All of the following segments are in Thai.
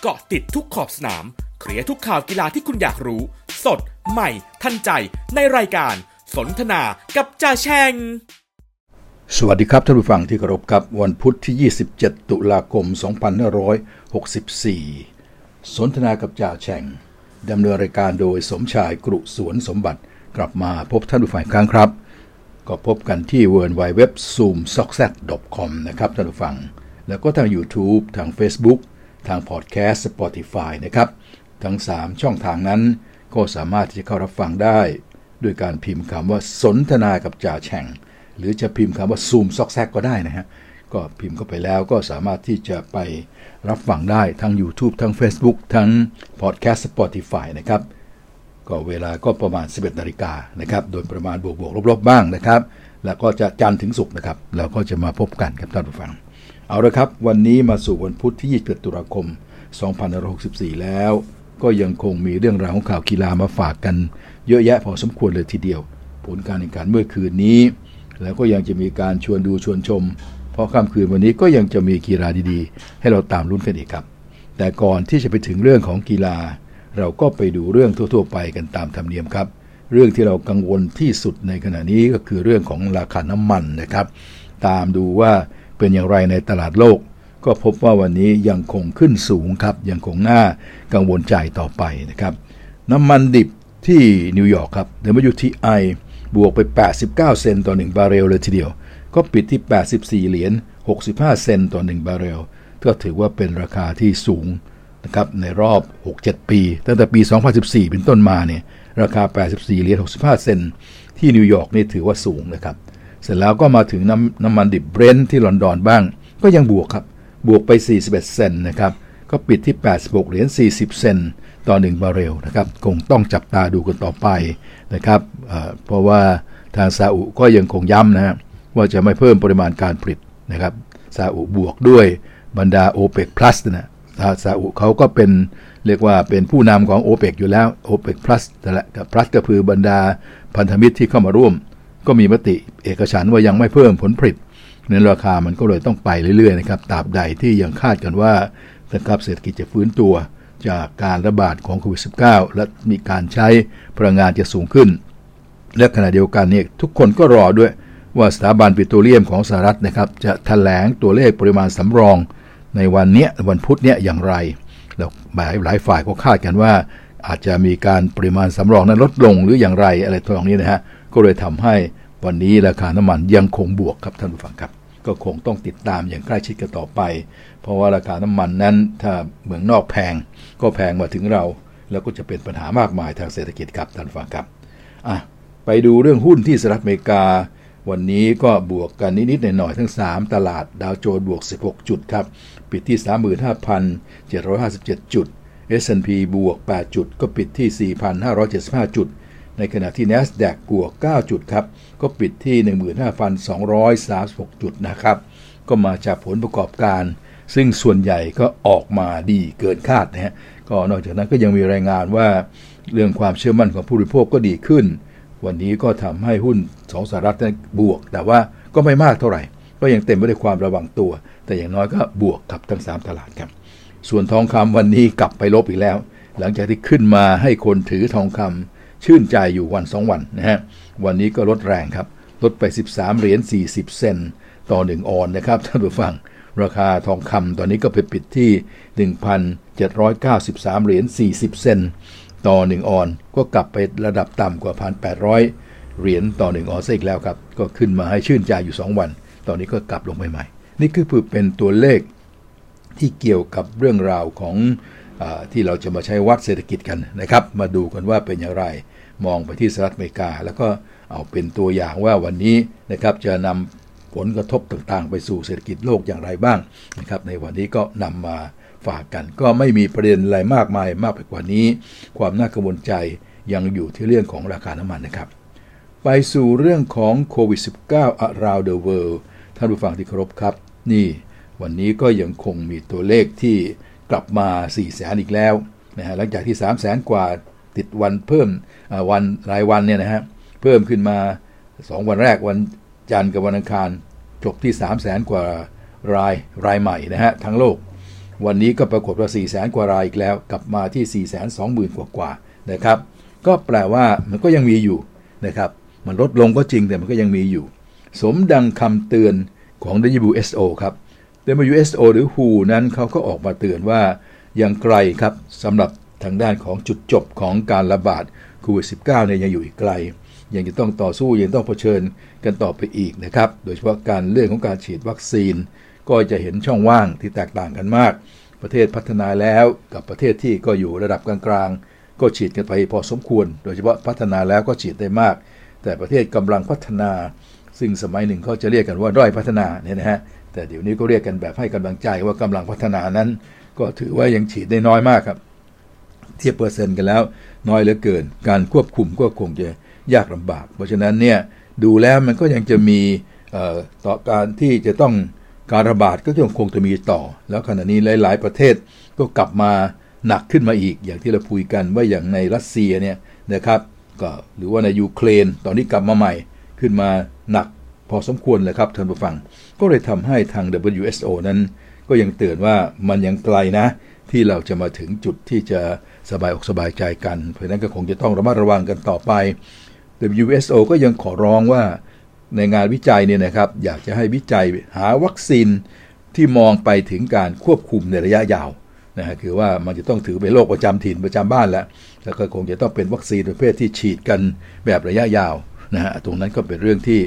เกาะติดทุกขอบสนาม เคลียร์ทุกข่าวกีฬาที่คุณอยากรู้ สด ใหม่ ทันใจ ในรายการ สนทนากับจ่าแชง สวัสดีครับท่านผู้ฟังที่เคารพครับ วันพุธที่ 27 ตุลาคม 2564 สนทนากับจ่าแฉ่งดำเนินรายการโดยสมชายกรุสวนสมบัติกลับมาพบท่านผู้ฟังกครั้งครับ ก็พบกันที่ w w w z o o m s o c k s e t c o m นะครับท่านผู้ฟัง แล้วก็ทาง YouTube ทาง Facebook ทาง Podcast Spotify นะครับ ทั้ง 3 ช่องทางนั้น ก็สามารถที่จะเข้ารับฟังได้ ด้วยการพิมพ์คำว่าสนทนากับจ่าแฉ่ง หรือจะพิมพ์คำว่าซูมซอกแซกก็ได้นะฮะก็พิมพ์เข้าไปแล้วก็สามารถที่จะไปรับฟังได้ทั้ง YouTube ทั้ง Facebook ทั้ง Podcast Spotify นะครับ ก็เวลาก็ประมาณ 11นาฬิกานะครับ โดยประมาณบวกบวกลบๆบ้างนะครับ แล้วก็จะจันทร์ถึงศุกร์นะครับ แล้วก็จะมาพบกันครับท่านผู้ฟัง เอาละครับ วันนี้มาสู่วันพุธที่ 21 ตุลาคม 2564 แล้ว ก็ยังคงมีเรื่องราวของข่าวกีฬามาฝากกัน เยอะแยะพอสมควรเลยทีเดียว ผลการแข่งขันเมื่อคืนนี้ แล้วก็ยังจะมีการชวนดูชวนชม เพราะค่ำคืนวันนี้ก็ยังจะมีกีฬาดีๆ ให้เราตามลุ้นกันอีกครับ แต่ก่อนที่จะไปถึงเรื่องของกีฬา เราก็ไปดูเรื่องทั่วๆ ไปกันตามธรรมเนียมครับ เรื่องที่เรากังวลที่สุดในขณะนี้ก็คือเรื่องของราคาน้ำมันนะครับ ตามดูว่า เป็นอย่างไรในตลาดโลก ก็พบว่าวันนี้ยังคงขึ้นสูงครับยังคงน่ากังวลใจต่อไปนะครับ น้ำมันดิบที่นิวยอร์กครับ WTI บวกไป 89 เซนต์ต่อ 1 บาร์เรลเลยทีเดียว ก็ปิดที่ 84 เหรียญ 65 เซนต์ต่อ 1 บาร์เรล ก็ถือว่าเป็นราคาที่สูงนะครับในรอบ 6-7 ปี ตั้งแต่ปี 2014 เป็นต้นมาเนี่ยราคา 84 เหรียญ 65 เซนต์ที่นิวยอร์กนี่ถือว่าสูงนะครับ เสร็จแล้วก็มาถึงน้ำน้ำมันดิบเบรนท์ที่ลอนดอนบ้าง ก็ยังบวกครับ บวกไป 41 เซนต์นะครับ ก็ปิดที่ 86 เหรียญ 40 เซนต์ต่อ 1 บาร์เรลนะครับ คงต้องจับตาดูกันต่อไปนะครับเพราะว่าทางซาอุก็ยังคงย้ำนะฮะว่าจะไม่เพิ่มปริมาณการผลิตนะครับซาอุบวกด้วยบรรดา o p e ป Plus นะซาอุเขาก็เป็นเรียกว่าเป็นผู้นำของ o p e ปอยู่แล้ว o p e ป Plus แต่ละกับ Plus ก็คือบรรดาพันธมิตรที่เข้ามาร่วม ก็มีมติเอกฉันว่ายังไม่เพิ่มผลผลิตนั้นราคามันก็เลยต้องไปเรื่อยๆนะครับตราบใดที่ยังคาดกันว่านะครับเศรษฐกิจจะฟื้นตัวจากการระบาดของโควิด -19 และมีการใช้พลังงานจะสูงขึ้น และขณะเดียวกันเนี่ยทุกคนก็รอด้วยว่าสถาบันปิโตรเลียมของสหรัฐนะครับจะแถลงตัวเลขปริมาณสำรองในวันเนี้ยวันพุธเนี้ยอย่างไร แล้วหลายหลายฝ่ายก็คาดกันว่า อาจจะมีการปริมาณสำรองนั้นลดลงหรืออย่างไรอะไรทองนี้นะฮะ ก็เลยทำให้วันนี้ราคาน้ำมันยังคงบวกครับท่านผู้ฟังครับ ก็คงต้องติดตามอย่างใกล้ชิดกันต่อไป เพราะว่าราคาน้ำมันนั้นถ้าเมืองนอกแพง ก็แพงมาถึงเรา แล้วก็จะเป็นปัญหามากมายทางเศรษฐกิจครับท่านผู้ฟังครับอะไปดูเรื่องหุ้นที่สหรัฐอเมริกา วันนี้ก็บวกกันนิดๆหน่อยๆทั้ง 3 ตลาดดาวโจนส์บวก 16 จุดครับ ปิดที่ 35,757 จุด S&P บวก 8 จุด ก็ปิดที่ 4,575 จุด ในขณะที่ NASDAQ บวก 9 จุดครับ ก็ปิดที่ 15,236 จุดนะครับ ก็มาจากผลประกอบการ ซึ่งส่วนใหญ่ก็ออกมาดีเกินคาดนะฮะก็นอกจากนั้นก็ยังมีรายงานว่า เรื่องความเชื่อมั่นของผู้บริโภคก็ดีขึ้น วันนี้ก็ทำให้หุ้นสองสหรัฐนั้นบวก แต่ว่าก็ไม่มากเท่าไหร่ ก็ยังเต็มไปด้วยความระวังตัว แต่อย่างน้อยก็บวกกับทั้ง 3 ตลาดครับ ส่วนทองคำวันนี้กลับไปลบอีกแล้ว หลังจากที่ขึ้นมาให้คนถือทองคำ ชื่นใจอยู่วัน2วันนะฮะวันนี้ก็ลดแรงครับ ลดไป 13 เหรียญ40 เซนต์ต่อ 1 ออนนะครับท่านผู้ฟัง ราคาทองคำตอนนี้ก็ไปปิดที่ 1,793 เหรียญ40 เซนต์ต่อ 1 ออนก็กลับไประดับต่ำกว่า 1,800 เหรียญต่อ 1 ออนซะอีกแล้วครับ ก็ขึ้นมาให้ชื่นใจอยู่ 2 วัน ตอนนี้ก็กลับลงไปใหม่นี่คือเป็นตัวเลขที่เกี่ยวกับเรื่องราวของ ที่เราจะมาใช้วัดเศรษฐกิจกันนะครับ มาดูกันว่าเป็นอย่างไรมองไปที่สหรัฐอเมริกา แล้วก็เอาเป็นตัวอย่างว่าวันนี้นะครับจะนำผลกระทบต่างๆ ไปสู่เศรษฐกิจโลกอย่างไรบ้างนะครับ ในวันนี้ก็นำมาฝากกัน ก็ไม่มีประเด็นอะไรมากมายมากไปกว่านี้ ความน่ากังวลใจยังอยู่ที่เรื่องของราคาน้ำมันนะครับ ไปสู่เรื่องของโควิด -19 around the world ท่านผู้ฟังที่เคารพครับ นี่ วันนี้ก็ยังคงมีตัวเลขที่ กลับมา4 0 0แสนอีกแล้วนะฮะหลังจากที่ 3 0 0แสนกว่าติดวันเพิ่มวันรายวันเนี่ยนะฮะเพิ่มขึ้นมา 2 วันแรกวันจันทร์กับวันอังคารจบที่ 3 0 0แสนกว่ารายรายใหม่นะฮะทั้งโลก วันนี้ก็ปรากฏว่า 4 0 0แสนกว่ารายอีกแล้ว กลับมาที่ 4 2 0 0 0 0กว่ากว่านะครับก็แปลว่ามันก็ยังมีอยู่นะครับมันลดลงก็จริงแต่มันก็ยังมีอยู่ สมดังคำเตือนของ WHO ครับ WHO หรือ WHO นั้นเขาก็ออกมาเตือนว่ายังไกลครับสำหรับทางด้านของจุดจบของการระบาดโควิด -19 เนี่ยยังอยู่อีกไกล ยังจะต้องต่อสู้ยังต้องเผชิญกันต่อไปอีกนะครับ โดยเฉพาะการเรื่องของการฉีดวัคซีน ก็จะเห็นช่องว่างที่แตกต่างกันมาก ประเทศพัฒนาแล้วกับประเทศที่ก็อยู่ระดับกลางๆ ก็ฉีดกันไปพอสมควร โดยเฉพาะพัฒนาแล้วก็ฉีดได้มาก แต่ประเทศกำลังพัฒนา ซึ่งสมัยหนึ่งเขาจะเรียกกันว่าด้อยพัฒนาเนี่ยนะฮะ แต่เดี๋ยวนี้ก็เรียกกันแบบให้กำลังใจว่ากำลังพัฒนานั้น ก็ถือว่ายังฉีดได้น้อยมากครับ เทียบเปอร์เซ็นต์กันแล้วน้อยเหลือเกิน การควบคุมก็คงจะยากลำบาก เพราะฉะนั้นเนี่ยดูแล้วมันก็ยังจะมีต่อการที่จะต้องการระบาดก็ยังคงจะมีต่อ แล้วขณะนี้หลาย ๆ ประเทศก็กลับมาหนักขึ้นมาอีก อย่างที่เราพูดกันว่าอย่างในรัสเซียเนี่ยนะครับก็หรือว่าในยูเครนตอนนี้กลับมาใหม่ขึ้นมาหนักพอสมควรเลยครับท่านผู้ฟัง ก็เลยทำให้ทาง WHO นั้น ก็ยังเตือนว่ามันยังไกลนะ ที่เราจะมาถึงจุดที่จะสบายอกสบายใจกัน เพราะนั้นก็คงจะต้องระมัดระวังกันต่อไป WHO ก็ยังขอร้องว่าในงานวิจัยเนี่ยนะครับอยากจะให้วิจัยหาวัคซีนที่มองไปถึงการควบคุมในระยะยาวนะฮะคือว่ามันจะต้องถือเป็นโรคประจำถิ่นประจำบ้านแล้วแล้วก็คงจะต้องเป็นวัคซีนประเภทที่ฉีดกันแบบระยะยาวนะฮะตรงนั้นก็เป็นเรื่องที่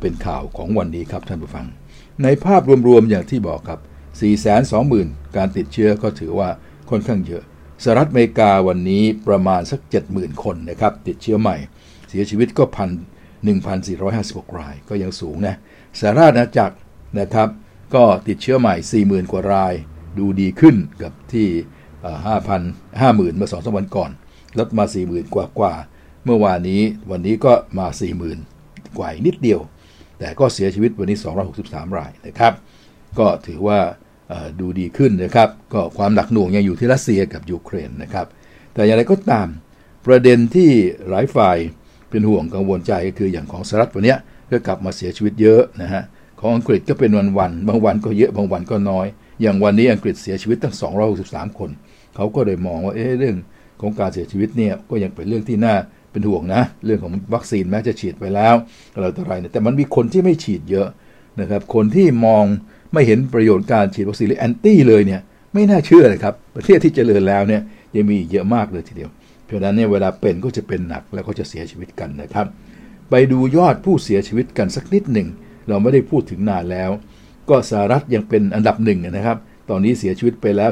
เป็นข่าวของวันนี้ครับท่านผู้ฟัง ในภาพรวมๆอย่างที่บอกครับ 420,000 การติดเชื้อก็ถือว่าค่อนข้างเยอะ สหรัฐอเมริกาวันนี้ประมาณสัก 70,000 คนนะครับ ติดเชื้อใหม่ เสียชีวิตก็พัน1,456 รายก็ยังสูงนะสหราชอาณาจักรนะครับ ก็ติดเชื้อใหม่ 40,000 กว่าราย ดูดีขึ้นกับที่5,000 50,000 เมื่อ2-3วันก่อน ลดมา 40,000 กว่ากว่า เมื่อวานนี้วันนี้ก็มา 40,000 กว่านิดเดียว แต่ก็เสียชีวิตวันนี้ 263 รายนะครับ ก็ถือว่าดูดีขึ้นนะครับ ก็ความหนักหน่วงยังอยู่ที่รัสเซียกับยูเครนนะครับ แต่อย่างไรก็ตามประเด็นที่หลายฝ่ายเป็นห่วงกังวลใจก็คืออย่างของสหรัฐวันนี้ก็กลับมาเสียชีวิตเยอะนะฮะของอังกฤษก็เป็นวันวันบางวันก็เยอะบางวันก็น้อย อย่างวันนี้อังกฤษเสียชีวิตตั้ง 263 คน เขาก็เลยมองว่าเอ๊ะเรื่องของการเสียชีวิตเนี่ยก็ยังเป็นเรื่องที่น่า เป็นห่วงนะ เรื่องของวัคซีนแม้จะฉีดไปแล้วอะไรต่ออะไรเนี่ยแต่มันมีคนที่ไม่ฉีดเยอะนะครับ คนที่มองไม่เห็นประโยชน์การฉีดวัคซีนหรือแอนตี้เลยเนี่ยไม่น่าเชื่อเลยครับ ประเทศที่เจริญแล้วเนี่ยยังมีเยอะมากเลยทีเดียว เพราะนั้นเนี่ยเวลาเป็นก็จะเป็นหนักแล้วก็จะเสียชีวิตกันนะครับ ไปดูยอดผู้เสียชีวิตกันสักนิดหนึ่งเราไม่ได้พูดถึงนานแล้ว ก็สหรัฐยังเป็นอันดับหนึ่งนะครับ ตอนนี้เสียชีวิตไปแล้ว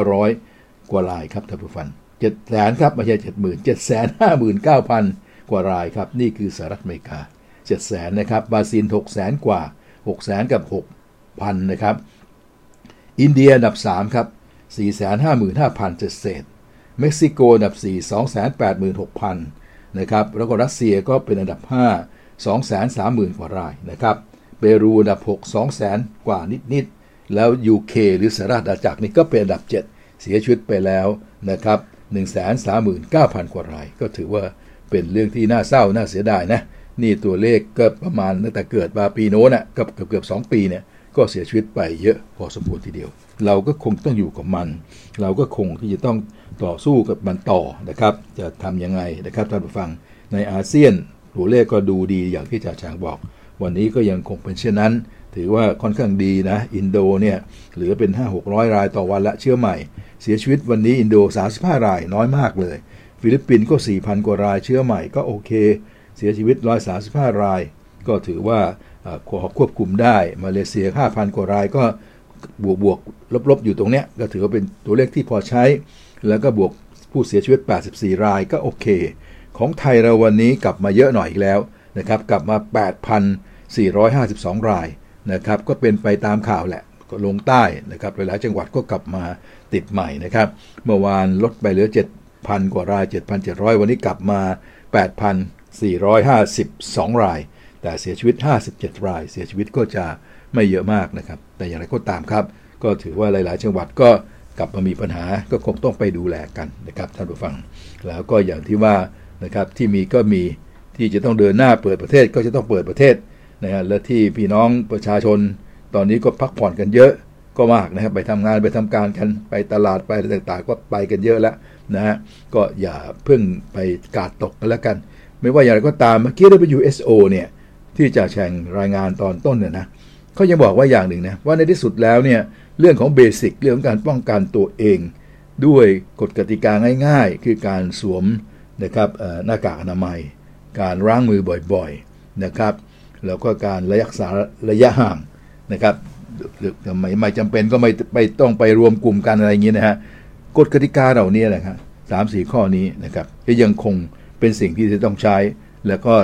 75,900 กว่ารายครับท่านผู้ฟัง เจ็ดแสนครับไม่ใช่เจ็ดหมื่นเจ็ดแสนห้าหมื่นเก้าพันกว่ารายครับ นี่คือสหรัฐอเมริกาเจ็ดแสนนะครับบราซิลหกแสนกว่าหกแสนกับหกพันนะครับ อินเดียอันดับสามครับสี่แสนห้าหมื่นห้าพันเจ็ดเศษเม็กซิโกอันดับสี่สองแสนแปดหมื่นหกพันนะครับแล้วก็รัสเซียก็เป็นอันดับห้าสองแสนสามหมื่นกว่ารายนะครับเปรูอันดับหกสองแสนกว่านิดๆแล้วยูเคหรือสหรัฐอาณาจักรนี่ก็เป็นอันดับเจ็ดเสียชีวิตไปแล้วนะครับ 139,000 กว่าราย ก็ถือว่าเป็นเรื่องที่น่าเศร้าน่าเสียดายนะ นี่ตัวเลขก็ประมาณตั้งแต่เกิดมาปีโน้นอะกับเกือบเกือบสองปีเนี่ยก็เสียชีวิตไปเยอะพอสมควรทีเดียว เราก็คงต้องอยู่กับมัน เราก็คงที่จะต้องต่อสู้กับมันต่อนะครับ จะทำยังไงนะครับท่านผู้ฟังในอาเซียนตัวเลขก็ดูดีอย่างที่จ่าช้างบอก วันนี้ก็ยังคงเป็นเช่นนั้น ถือว่าค่อนข้างดีนะ อินโดเนี่ยเหลือเป็น 5 600 รายต่อวันละเชื้อใหม่ เสียชีวิตวันนี้อินโด 35 รายน้อยมากเลย ฟิลิปปินส์ก็ 4,000 กว่ารายเชื้อใหม่ก็โอเค เสียชีวิต 135 ราย ก็ถือว่าควบคุมได้ มาเลเซีย 5,000 กว่ารายก็บวกบวกลบๆ อยู่ตรงเนี้ยก็ถือว่าเป็นตัวเลขที่พอใช้ แล้วก็บวกผู้เสียชีวิต 84 รายก็โอเค ของไทยเราวันนี้กลับมาเยอะหน่อยอีกแล้วนะครับกลับมา 8,452 ราย นะครับก็เป็นไปตามข่าวแหละก็ลงใต้นะครับหลายๆจังหวัดก็กลับมาติดใหม่นะครับเมื่อวานลดไปเหลือ 7,000 กว่าราย 7,700 วันนี้กลับมา 8,452 ราย แต่เสียชีวิต 57 ราย เสียชีวิตก็จะไม่เยอะมากนะครับ แต่อย่างไรก็ตามครับ ก็ถือว่าหลาย ๆ จังหวัดก็กลับมามีปัญหาก็คงต้องไปดูแลกันนะครับท่านผู้ฟัง แล้วก็อย่างที่ว่านะครับที่มีก็มีที่จะต้องเดินหน้าเปิดประเทศก็จะต้องเปิดประเทศ นะฮะและที่พี่น้องประชาชนตอนนี้ก็พักผ่อนกันเยอะก็มากนะครับไปทำงานไปทำการกันไปตลาดไปอะไรต่างๆ ก็ไปกันเยอะแล้วนะฮะก็อย่าเพิ่งไปกาดตกกันแล้วกัน ไม่ว่าอย่างไรก็ตามเมื่อกี้ WSO เนี่ยที่จะแข่งรายงานตอนต้นเนี่ยนะเขายังบอกว่าอย่างหนึ่งนะว่าในที่สุดแล้วเนี่ยเรื่องของเบสิกเรื่องของการป้องกันตัวเอง ด้วยกฎกติกาง่ายๆ คือการสวมนะครับหน้ากากอนามัย การล้างมือบ่อยๆนะครับ แล้วก็การระยะสาระยะห่างนะครับไม่ไม่จำเป็นก็ไม่ไม่ต้องไปรวมกลุ่มกันอะไรอย่างนี้นะฮะกฎกติกาเหล่านี้นะครับสามสี่ข้อนี้นะครับก็ยังคงเป็นสิ่งที่จะต้องใช้ แล้วก็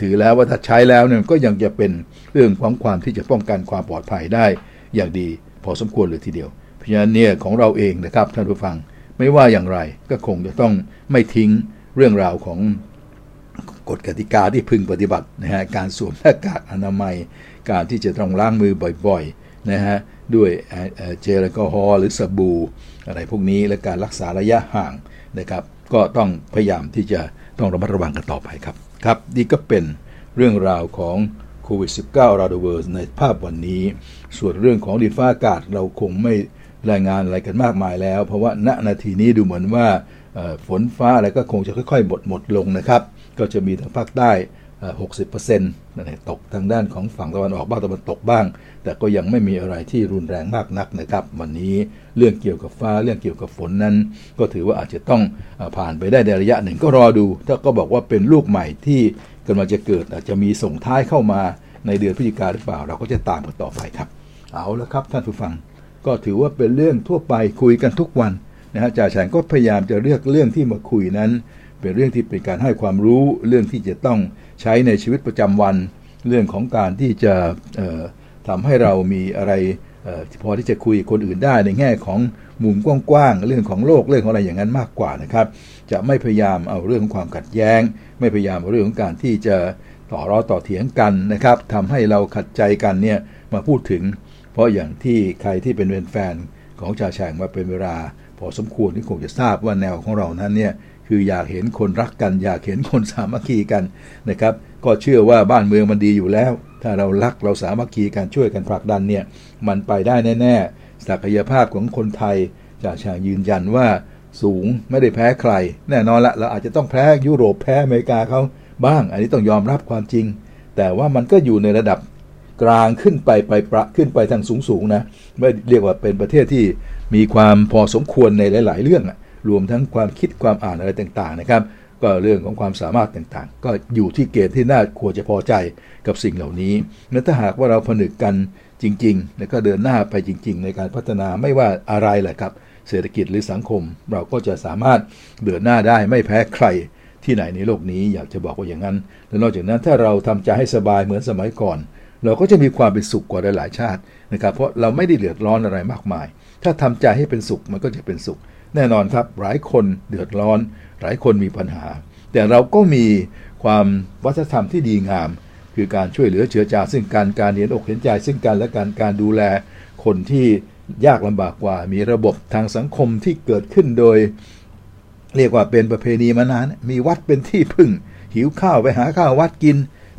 ถือแล้วว่าถ้าใช้แล้วเนี่ยก็ยังจะเป็นเรื่องของความที่จะป้องกันความปลอดภัยได้อย่างดีพอสมควรเลยทีเดียว เพราะฉะนั้นเนี่ยของเราเองนะครับท่านผู้ฟังไม่ว่าอย่างไรก็คงจะต้องไม่ทิ้งเรื่องราวของ กฎกติกาที่พึงปฏิบัตินะฮะการสวมหน้ากากอนามัย การที่จะต้องล้างมือบ่อยๆนะฮะด้วยเจลแอลกอฮอล์หรือสบู่อะไรพวกนี้และการรักษาระยะห่างนะครับ ก็ต้องพยายามที่จะต้องระมัดระวังกันต่อไปครับครับนี่ก็เป็นเรื่องราวของโควิด -19 ราดเวอร์ในภาพวันนี้ ส่วนเรื่องของดินฟ้าอากาศเราคงไม่รายงานอะไรกันมากมายแล้ว เพราะว่าณนาทีนี้ดูเหมือนว่าฝนฟ้าอะไรก็คงจะค่อยๆหมดหมดลงนะครับ ก็จะมีทางภาคใต้ 60%นั่นตกทางด้านของฝั่งตะวันออกบ้างตะวันตกบ้าง แต่ก็ยังไม่มีอะไรที่รุนแรงมากนักนะครับ วันนี้เรื่องเกี่ยวกับฟ้าเรื่องเกี่ยวกับฝนนั้น ก็ถือว่าอาจจะต้องผ่านไปได้ในระยะหนึ่งก็รอดู ถ้าก็บอกว่าเป็นลูกใหม่ที่กำลังจะเกิดอาจจะมีส่งท้ายเข้ามาในเดือนพฤศจิกาหรือเปล่า เราก็จะตามกันต่อไปครับ เอาละครับท่านผู้ฟัง ก็ถือว่าเป็นเรื่องทั่วไปคุยกันทุกวันนะฮะจ่าแฉงก็พยายามจะเลือกเรื่องที่มาคุยนั้น เป็นเรื่องที่เป็นการให้ความรู้เรื่องที่จะต้องใช้ในชีวิตประจำวัน เรื่องของการที่จะทำให้เรามีอะไรพอที่จะคุยคนอื่นได้ในแง่ของมุมกว้างๆเรื่องของโลกเรื่องของอะไรอย่างนั้นมากกว่านะครับ จะไม่พยายามเอาเรื่องของความขัดแย้ง ไม่พยายามเอาเรื่องของการที่จะต่อร้อต่อเถียงกันนะครับทำให้เราขัดใจกันเนี่ยมาพูดถึง เพราะอย่างที่ใครที่เป็นแฟนของชาแฉงมาเป็นเวลา พอสมควรที่คงจะทราบว่าแนวของเรานั้นเนี่ย คืออยากเห็นคนรักกัน อยากเห็นคนสามัคคีกันนะครับ ก็เชื่อว่าบ้านเมืองมันดีอยู่แล้ว ถ้าเรารักเราสามัคคีกันช่วยกันผลักดันเนี่ยมันไปได้แน่ๆศักยภาพของคนไทยจ่าชางยืนยันว่าสูงไม่ได้แพ้ใคร แน่นอนละเราอาจจะต้องแพ้ยุโรปแพ้อเมริกาเขาบ้าง อันนี้ต้องยอมรับความจริง แต่ว่ามันก็อยู่ในระดับกลางขึ้นไปไปประขึ้นไปทางสูงสูงนะไม่เรียกว่าเป็นประเทศที่มีความพอสมควรในหลาย ๆ เรื่อง รวมทั้งความคิดความอ่านอะไรต่างๆนะครับ ก็เรื่องของความสามารถต่างๆ ก็อยู่ที่เกณฑ์ที่น่าควรจะพอใจกับสิ่งเหล่านี้และถ้าหากว่าเราผนึกกันจริงๆ แล้วก็เดินหน้าไปจริง ๆ ในการพัฒนาไม่ว่าอะไรแหละครับ เศรษฐกิจหรือสังคม เราก็จะสามารถเดินหน้าได้ไม่แพ้ใครที่ไหนในโลกนี้อยากจะบอกว่าอย่างนั้น และนอกจากนั้นถ้าเราทำใจให้สบายเหมือนสมัยก่อน เราก็จะมีความเป็นสุขกว่าหลายชาตินะครับ เพราะเราไม่ได้เดือดร้อนอะไรมากมาย ถ้าทำใจให้เป็นสุขมันก็จะเป็นสุข แน่นอนครับหลายคนเดือดร้อน หลายคนมีปัญหา แต่เราก็มีความวัฒนธรรมที่ดีงาม คือการช่วยเหลือเชื้อจาซึ่งการการเห็นอกเห็นใจซึ่งกันและการการดูแลคนที่ยากลำบากกว่า มีระบบทางสังคมที่เกิดขึ้นโดย เรียกว่าเป็นประเพณีมานาน มีวัดเป็นที่พึ่ง หิวข้าวไปหาข้าววัดกิน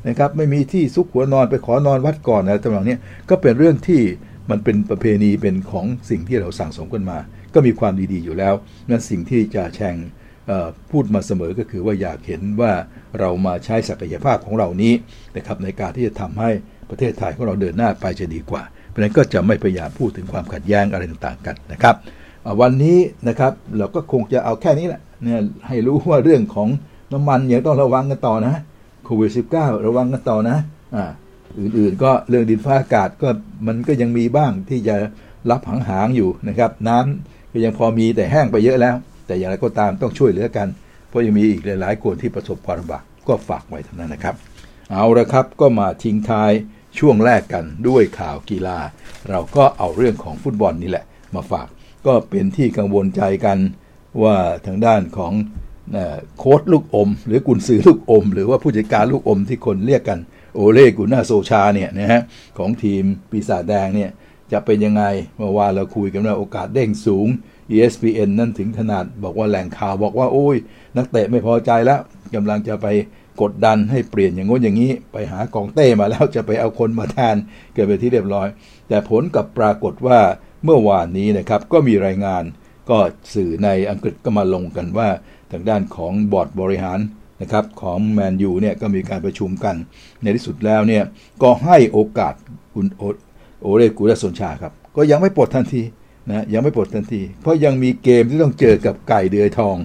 นะครับ ไม่มีที่ซุกหัวนอนไปขอนอนวัดก่อนอะไรต่างๆนี้ก็เป็นเรื่องที่มันเป็นประเพณีเป็นของสิ่งที่เราสั่งสมกันมา ก็มีความดีๆอยู่แล้วนั่นสิ่งที่จะแชงพูดมาเสมอก็คือว่าอยากเห็นว่าเรามาใช้ศักยภาพของเรานี้นะครับในการที่จะทำให้ประเทศไทยของเราเดินหน้าไปจะดีกว่า เพราะนั้นก็จะไม่พยายามพูดถึงความขัดแย้งอะไรต่างๆกันนะครับวันนี้นะครับเราก็คงจะเอาแค่นี้แหละเนี่ยให้รู้ว่าเรื่องของน้ำมันยังต้องระวังกันต่อนะโควิดสิระวังกันต่อนะอ่าอื่นๆก็เรื่องดินฟ้าอากาศก็มันก็ยังมีบ้างที่จะรับหางๆอยู่นะครับ น้ำ ก็ยังพอมีแต่แห้งไปเยอะแล้ว แต่อย่างไรก็ตามต้องช่วยเหลือกัน เพราะยังมีอีกหลายๆคนที่ประสบความลำบากก็ฝากไว้เท่านั้นนะครับ เอาละครับก็มาทิ้งท้ายช่วงแรกกันด้วยข่าวกีฬา เราก็เอาเรื่องของฟุตบอลนี่แหละ มาฝากก็เป็นที่กังวลใจกันว่าทางด้านของโค้ดลูกอม หรือกุนซือลูกอม หรือว่าผู้จัดการลูกอมที่คนเรียกกันโอเล่กุน่าโซชาเนี่ยนะฮะของทีมปีศาจแดงเนี่ย จะเป็นยังไงเมื่อวานเราคุยกันว่าโอกาสเด้งสูง ESPN นั่นถึงขนาดบอกว่าแหล่งข่าวบอกว่าโอ้ย นักเตะไม่พอใจแล้วกำลังจะไปกดดันให้เปลี่ยนอย่างงู้นอย่างนี้ ไปหากองเต้มาแล้วจะไปเอาคนมาแทนเกิดไปที่เรียบร้อย แต่ผลกับปรากฏว่าเมื่อวานนี้นะครับก็มีรายงานก็สื่อในอังกฤษก็มาลงกันว่าทางด้านของบอร์ดบริหารนะครับของแมนยูเนี่ยก็มีการประชุมกันในที่สุดแล้วเนี่ยก็ให้โอกาสคุณ โอเลกูและสนชาครับ ก็ยังไม่ปลดทันทีนะยังไม่ปลดทันที เพราะยังมีเกมที่ต้องเจอกับไก่เดือยทอง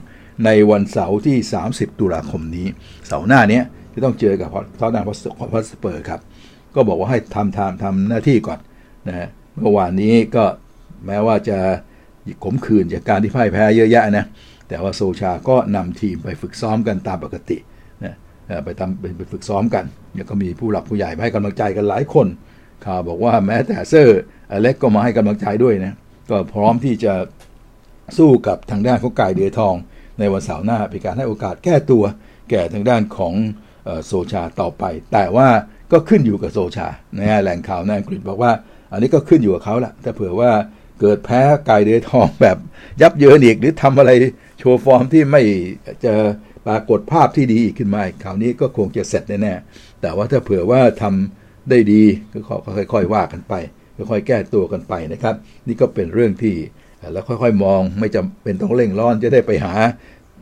ในวันเสาร์ที่ 30 ตุลาคมนี้ เสาร์หน้านี้จะต้องเจอกับทอตนัมฮอตสเปอร์ครับ ก็บอกว่าให้ทำทำทำหน้าที่ก่อนนะเมื่อวานนี้ก็แม้ว่าจะขมขื่นจากการที่พ่ายแพ้เยอะแยะนะ แต่ว่าโซลชาก็นำทีมไปฝึกซ้อมกันตามปกตินะไปทำไปฝึกซ้อมกัน แล้วก็มีผู้หลักผู้ใหญ่ให้กำลังใจกันหลายคน ข่าวบอกว่าแม้แต่เซอร์อเล็กซ์ก็มาให้กำลังใจด้วยนะ ก็พร้อมที่จะสู้กับทางด้านของกายเดือทอง ในวันเสาร์หน้าเป็นการให้โอกาสแก้ตัว แก่ทางด้านของโซชาต่อไป แต่ว่าก็ขึ้นอยู่กับโซชานะฮะแหล่งข่าวในอังกฤษบอกว่า อันนี้ก็ขึ้นอยู่กับเขาแหละแต่เผื่อว่าเกิดแพ้กายเดือทองแบบยับเยินอีกหรือทำอะไรโชว์ฟอร์มที่ไม่จะปรากฏภาพที่ดีอีกขึ้นมาคราวนี้ก็คงจะเสร็จแน่ๆแต่ว่าถ้าเผื่อว่าทำ ได้ดีก็ค่อยๆว่ากันไปค่อยๆแก้ตัวกันไปนะครับ นี่ก็เป็นเรื่องที่แล้วค่อยๆ มองไม่จำเป็นต้องเร่งร้อนจะได้ไปหา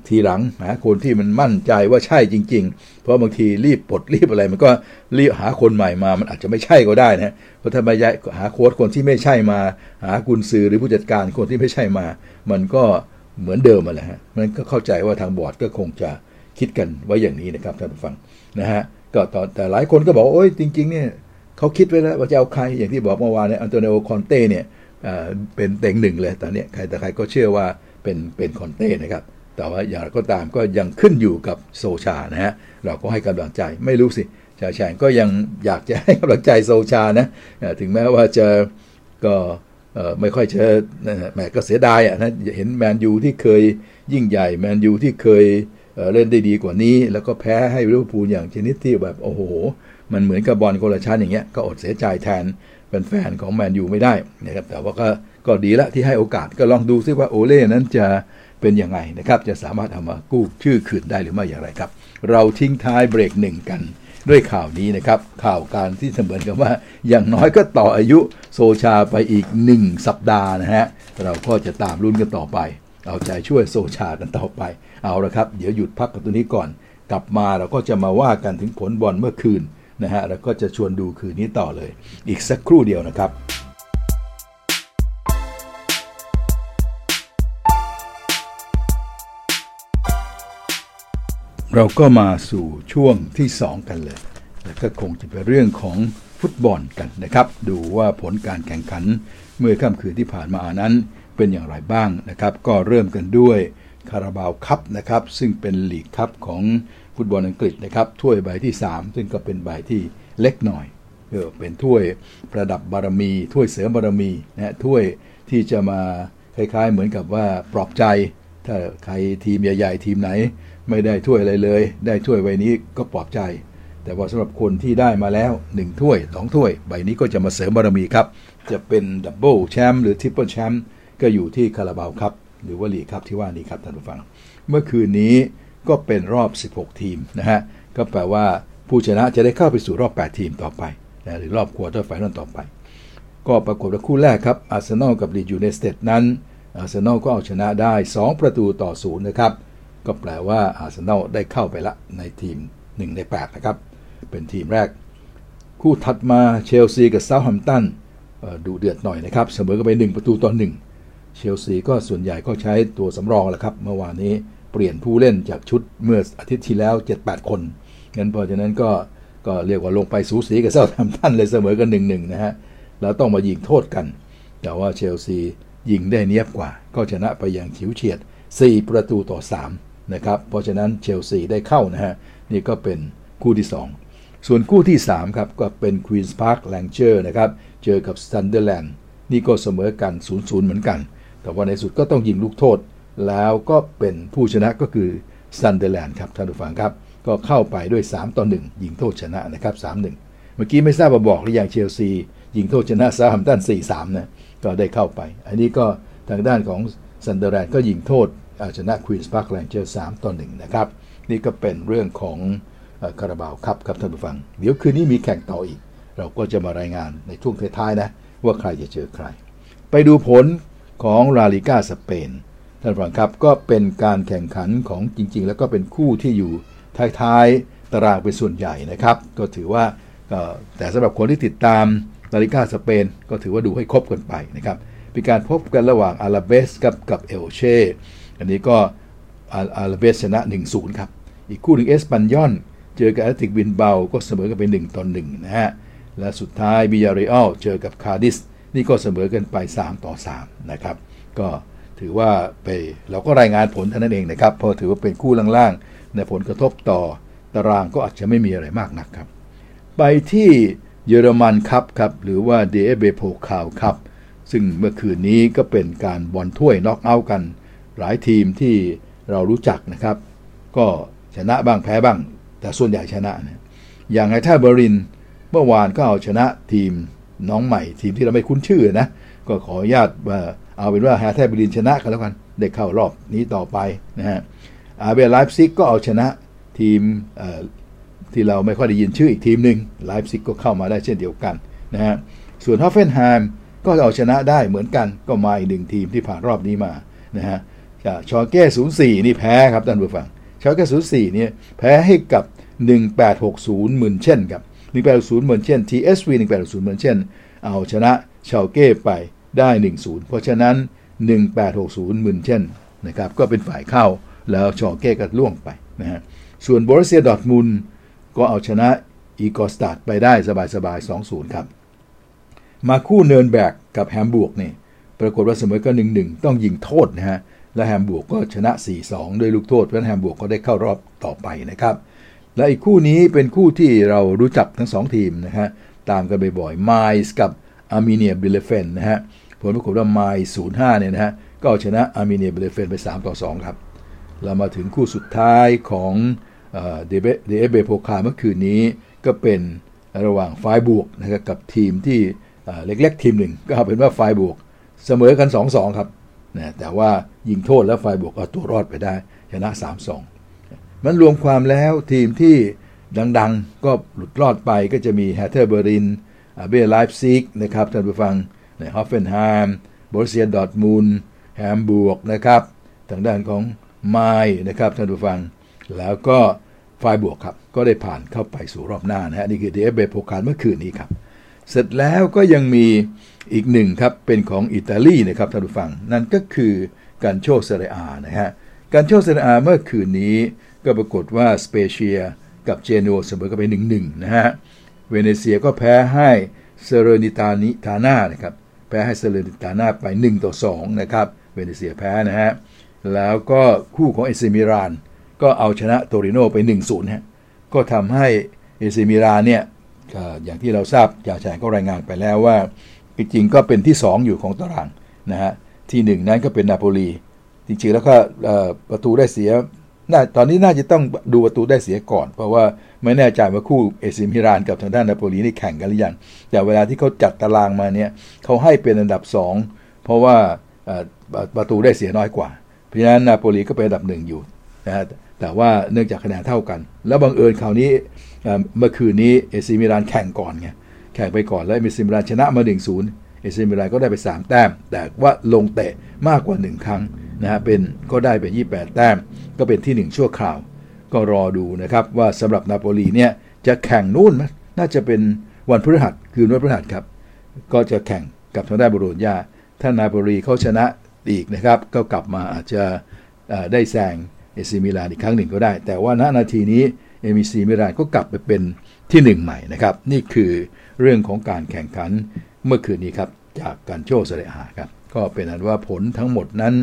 ทีหลังหาคนที่มันมั่นใจว่าใช่จริง ๆ เพราะบางทีรีบปลดรีบอะไร มันก็รีบหาคนใหม่มา มันอาจจะไม่ใช่ก็ได้นะเพราะถ้าไปหาโค้ชคนที่ไม่ใช่มา หากุนซือหรือผู้จัดการคนที่ไม่ใช่มา มันก็เหมือนเดิมมาแหละฮะมันก็เข้าใจว่าทางบอร์ดก็คงจะคิดกันไว้อย่างนี้นะครับท่านผู้ฟังนะฮะ ก็ตอนแต่หลายคนก็บอกโอ้ยจริง ๆ เนี่ยเขาคิดไว้แล้วว่าจะเอาใครอย่างที่บอกเมื่อวานเนี่ยอันโตนิโอคอนเต้เนี่ยเป็นเต็งหนึ่งเลยตอนนี้ใครแต่ใครก็เชื่อว่าเป็นเป็นคอนเต้นะครับ แต่ว่าอย่างไรก็ตามก็ยังขึ้นอยู่กับโซลชานะฮะเราก็ให้กำลังใจไม่รู้สิจ่าแฉ่งก็ยังอยากจะให้กำลังใจโซลชานะถึงแม้ว่าจะก็ไม่ค่อยจะแหมก็เสียดายอะนะเห็นแมนยูที่เคยยิ่งใหญ่แมนยูที่เคย เล่นได้ดีกว่านี้ แล้วก็แพ้ให้ลิเวอร์พูลอย่างชนิดที่แบบโอ้โห มันเหมือนกับบอลโคลชั้นอย่างเงี้ยก็อดเสียใจแทนเป็นแฟนของแมนยูไม่ได้นะครับแต่ว่าก็ก็ดีละที่ให้โอกาสก็ลองดูซิว่าโอเล่นั้นจะเป็นยังไงนะครับจะสามารถเอามากู้ชื่อคืนได้หรือไม่อย่างไรครับ เราทิ้งท้ายเบรกหนึ่งกันด้วยข่าวนี้นะครับ ข่าวการที่เสมือนกับว่า อย่างน้อยก็ต่ออายุโซชาไปอีก 1 สัปดาห์นะฮะ เราก็จะตามรุ่นกันต่อไป เอาใจช่วยโซชากันต่อไป เอาละครับ เดี๋ยวหยุดพักกันตัวนี้ก่อน กลับมาเราก็จะมาว่ากันถึงผลบอลเมื่อคืนนะฮะแล้วก็จะชวนดูคืนนี้ต่อเลย อีกสักครู่เดียวนะครับเราก็มาสู่ช่วงที่ 2 กันเลย แล้วก็คงจะเป็นเรื่องของฟุตบอลกันนะครับ ดูว่าผลการแข่งขัน เมื่อค่ำคืนที่ผ่านมานั้นเป็นอย่างไรบ้างนะครับ ก็เริ่มกันด้วย คาราบาวคัพนะครับ ซึ่งเป็นลีกคัพของฟุตบอลอังกฤษนะครับถ้วยใบที่ 3 ซึ่งก็เป็นใบที่เล็กหน่อยเออเป็นถ้วยประดับบารมี ถ้วยเสริมบารมีนะถ้วยที่จะมาคล้ายๆ เหมือนกับว่าปลอบใจ ถ้าใครทีมใหญ่ ๆ ทีมไหน ไม่ได้ถ้วยอะไรเลย ได้ถ้วยใบนี้ก็ปลอบใจ แต่ว่าสำหรับคนที่ได้มาแล้ว 1 ถ้วย 2 ถ้วย ใบนี้ก็จะมาเสริมบารมีครับ จะเป็น double แชมป์หรือ triple แชมป์ก็อยู่ที่คาราบาวคัพ หรือว่าลีกคัพที่ว่านี้ครับท่านผู้ฟัง เมื่อคืนนี้ก็เป็นรอบ 16 ทีมนะฮะก็แปลว่าผู้ชนะจะได้เข้าไปสู่รอบ 8 ทีมต่อไปนะหรือรอบ quarter final ต่อไป ก็ปรากฏว่าคู่แรกครับอาร์เซนอลกับลีดส์ยูไนเต็ดนั้นอาร์เซนอลก็เอาชนะได้ 2 ประตูต่อศูนย์นะครับ ก็แปลว่าอาร์เซนอลได้เข้าไปละในทีม 1 ใน 8 นะครับ เป็นทีมแรก คู่ถัดมาเชลซีกับเซาท์แฮมป์ตันดูเดือดหน่อยนะครับ เสมอกันไป 1 ประตูต่อ1 เชลซีก็ส่วนใหญ่ก็ใช้ตัวสำรองแหละครับ เมื่อวานนี้เปลี่ยนผู้เล่นจากชุดเมื่ออาทิตย์ที่แล้ว 7-8 คนงั้นเพราะฉะนั้นก็ก็เรียกว่าลงไปสูสีกับเซาท์แฮมป์ตันเลยเสมอกันหนึ่งหนึ่งนะฮะแล้วต้องมายิงโทษกัน แต่ว่าเชลซียิงได้เนียบกว่า ก็ชนะไปอย่างฉิวเฉียด 4 ประตูต่อ 3 นะครับ เพราะฉะนั้นเชลซีได้เข้านะฮะ นี่ก็เป็นคู่ที่ 2 ส่วนคู่ที่ 3 ครับ ก็เป็นควีนส์ปาร์คเรนเจอร์สนะครับ เจอกับซันเดอร์แลนด์นี่ก็เสมอกัน 0-0 เหมือนกัน แต่ว่าในที่สุดก็ต้องยิงลูกโทษ แล้วก็เป็นผู้ชนะก็คือซันเดอร์แลนด์ครับท่านผู้ฟังครับ ก็เข้าไปด้วย 3 ต่อ 1 ยิงโทษชนะนะครับ 3-1 เมื่อกี้ไม่ทราบมาบอกหรือยังเชลซี ยิงโทษชนะเซาแธมป์ตัน4-3นะก็ได้เข้าไป อันนี้ก็ทางด้านของซันเดอร์แลนด์ก็ยิงโทษชนะควีนส์ปาร์คเรนเจอร์ส3ต่อ1นะครับ นี่ก็เป็นเรื่องของคาราบาวคัพครับท่านผู้ฟัง เดี๋ยวคืนนี้มีแข่งต่ออีก เราก็จะมารายงานในช่วงท้ายๆนะ ว่าใครจะเจอใคร ไปดูผล ของลาลีกาสเปนท่านฟังครับก็เป็นการแข่งขันของจริง ๆ แล้วก็เป็นคู่ที่อยู่ท้ายๆตารางเป็นส่วนใหญ่นะครับ ก็ถือว่าแต่สำหรับคนที่ติดตามลาลีกาสเปนก็ถือว่าดูให้ครบกันไปนะครับเป็นการพบกันระหว่างอลาเบสกับกับเอลเช่อันนี้ก็อลาเบสชนะ 1-0 ครับ อีกคู่หนึ่งเอสปันยอนเจอกับแอธเลติกบิลเบาก็เสมอกันไป1ต่อ1นะฮะและสุดท้ายบียาร์เรอัลเจอกับกาดิซ นี่ก็เสมอกันไป 3 ต่อ 3 นะครับ ก็ถือว่าไปเราก็รายงานผลเท่านั้นเองนะครับเพราะถือว่าเป็นคู่ล่างๆในผลกระทบต่อตารางก็อาจจะไม่มีอะไรมากนักครับ ไปที่เยอรมันครับครับ หรือว่าเดเอฟเบโพคาลครับ ซึ่งเมื่อคืนนี้ก็เป็นการบอลถ้วยน็อกเอาท์กัน หลายทีมที่เรารู้จักนะครับ ก็ชนะบ้างแพ้บ้าง แต่ส่วนใหญ่ชนะนะอย่างแฮร์ธ่าเบอร์ลินเมื่อวานก็เอาชนะทีม น้องใหม่ทีมที่เราไม่คุ้นชื่อนะ ก็ขออนุญาตว่าเอาเป็นว่าแฮร์ธ่าเบอร์ลินชนะกันแล้วกันได้เข้ารอบนี้ต่อไปนะฮะแอร์เบไลป์ซิกก็เอาชนะทีมที่เราไม่ค่อยได้ยินชื่ออีกทีมหนึ่งไลป์ซิกก็เข้ามาได้เช่นเดียวกันนะฮะส่วนฮอฟเฟนไฮม์ก็เอาชนะได้เหมือนกันก็มาอีกหนึ่งทีมที่ผ่านรอบนี้มานะฮะชาลเก้ศูนย์สี่นี่แพ้ครับท่านผู้ฟังชาลเก้ศูนย์สี่นี่แพ้ให้กับ 1860หมื่นเช่นครับ 1860เหมือนเช่น TSV 1860 มึนเช่น เอาชนะชาเก้ไปได้ 1-0 เพราะฉะนั้น 1860เหมื่นเช่นนะครับก็เป็นฝ่ายเข้าแล้วชอเก้ก็ล่วงไปนะฮะส่วนบรเซียดอทมุนก็เอาชนะอีกอสตาดไปได้สบายๆ 2-0 ครับ มาคู่เนินแบกกับแฮมบวกนี่ปรากฏว่าเสมอก็1-1 ต้องยิงโทษนะฮะและแฮมบวกก็ชนะ 4-2 ด้วยลูกโทษเพราะแฮมบวกก็ได้เข้ารอบต่อไปนะครับ และอีกคู่นี้เป็นคู่ที่เรารู้จักทั้ง2ทีมนะฮะ ตามกันบ่อยๆไมนซ์กับอาร์มิเนียบีเลเฟลด์นะฮะ ผลปรากฏว่าไมนซ์05เนี่ยนะฮะ ก็เอาชนะอาร์มิเนียบีเลเฟลด์ไป 3 ต่อ 2 ครับ เรามาถึงคู่สุดท้ายของเดเอฟเบโพคาลเมื่อคืนนี้ก็เป็นระหว่างไฟรบวร์กนะครับกับทีมที่เล็กๆ ทีมหนึ่ง ก็เป็นว่าไฟรบวร์กเสมอกัน 2-2 ครับนะแต่ว่ายิงโทษแล้วไฟรบวร์กเอาตัวรอดไปได้ชนะ 3-2 มันรวมความแล้วทีมที่ดังๆ ก็หลุดรอดไปก็จะมีแฮร์ธ่าเบอร์ลินแอร์เบไลป์ซิกนะครับท่านผู้ฟังในฮอฟเฟนไฮม์โบรุสเซียดอร์ทมุนด์ฮัมบวร์กนะครับ ทางด้านของไมนซ์นะครับท่านผู้ฟัง แล้วก็ไฟรบวร์กครับ ก็ได้ผ่านเข้าไปสู่รอบหน้านะฮะนี่คือเดเอฟเบโพคาลเมื่อคืนนี้ครับ เสร็จแล้วก็ยังมีอีกหนึ่งครับ เป็นของอิตาลีนะครับท่านผู้ฟัง นั่นก็คือกัลโช่เซเรียอานะฮะกัลโช่เซเรียอาเมื่อคืนนี้ ก็ปรากฏว่าสเปเชียกับเจนัวเสมอกันไปหนึ่งหนึ่งนะฮะ เวเนเซียก็แพ้ให้ซาแลร์นิตานิตาน่านะครับ แพ้ให้ซาแลร์นิตาน่าไป 1 ต่อ 2 นะครับ เวเนเซียแพ้นะฮะ แล้วก็คู่ของเอซีมิลาน ก็เอาชนะโตริโนไป 1-0ฮะ ก็ทำให้เอซีมิลานเนี่ยอย่างที่เราทราบจ่าแฉ่งก็รายงานไปแล้วว่า จริงๆก็เป็นที่ 2 อยู่ของตารางนะฮะ ที่ 1 นั้นก็เป็นนาโปลี จริงๆแล้วก็ประตูได้เสีย น่าตอนนี้น่าจะต้องดูประตูได้เสียก่อน เพราะว่าไม่แน่ใจว่าคู่เอซิมิรานกับทางด้านนาโปลีนี่แข่งกันหรือยัง แต่เวลาที่เขาจัดตารางมาเนี่ยเขาให้เป็นอันดับ 2 เพราะว่าประตูได้เสียน้อยกว่า เพราะฉะนั้นนาโปลีก็เป็นอันดับหนึ่งอยู่นะฮะแต่ว่าเนื่องจากคะแนนเท่ากัน แล้วบังเอิญคราวนี้เมื่อคืนนี้เอซิมิรานแข่งก่อนไงแข่งไปก่อนแล้วเอซีมิลานชนะมา1 เอซีมิลานก็ได้ไป 3 แต้ม แต่ว่าลงเตะมากกว่า 1 ครั้งนะฮะเป็นก็ได้ไป 28 แต้ม ก็เป็นที่1ชั่วคราว ก็รอดูนะครับว่าสำหรับนาโปลีเนี่ยจะแข่งนู่นไหมน่าจะเป็นวันพฤหัสคืนวันพฤหัสครับ ก็จะแข่งกับทางด้านโบโลญญาถ้านาโปลีเขาชนะอีกนะครับ ก็กลับมาอาจจะได้แซงเอซีมิลานอีกครั้งหนึ่งก็ได้ แต่ว่าณนาทีนี้เอมิซีมิลานก็กลับไปเป็นที่หนึ่งใหม่นะครับ นี่คือเรื่องของการแข่งขันเมื่อคืนนี้ครับ จากการโชว์เสดอาครับ ก็เป็นอันว่าผลทั้งหมดนั้น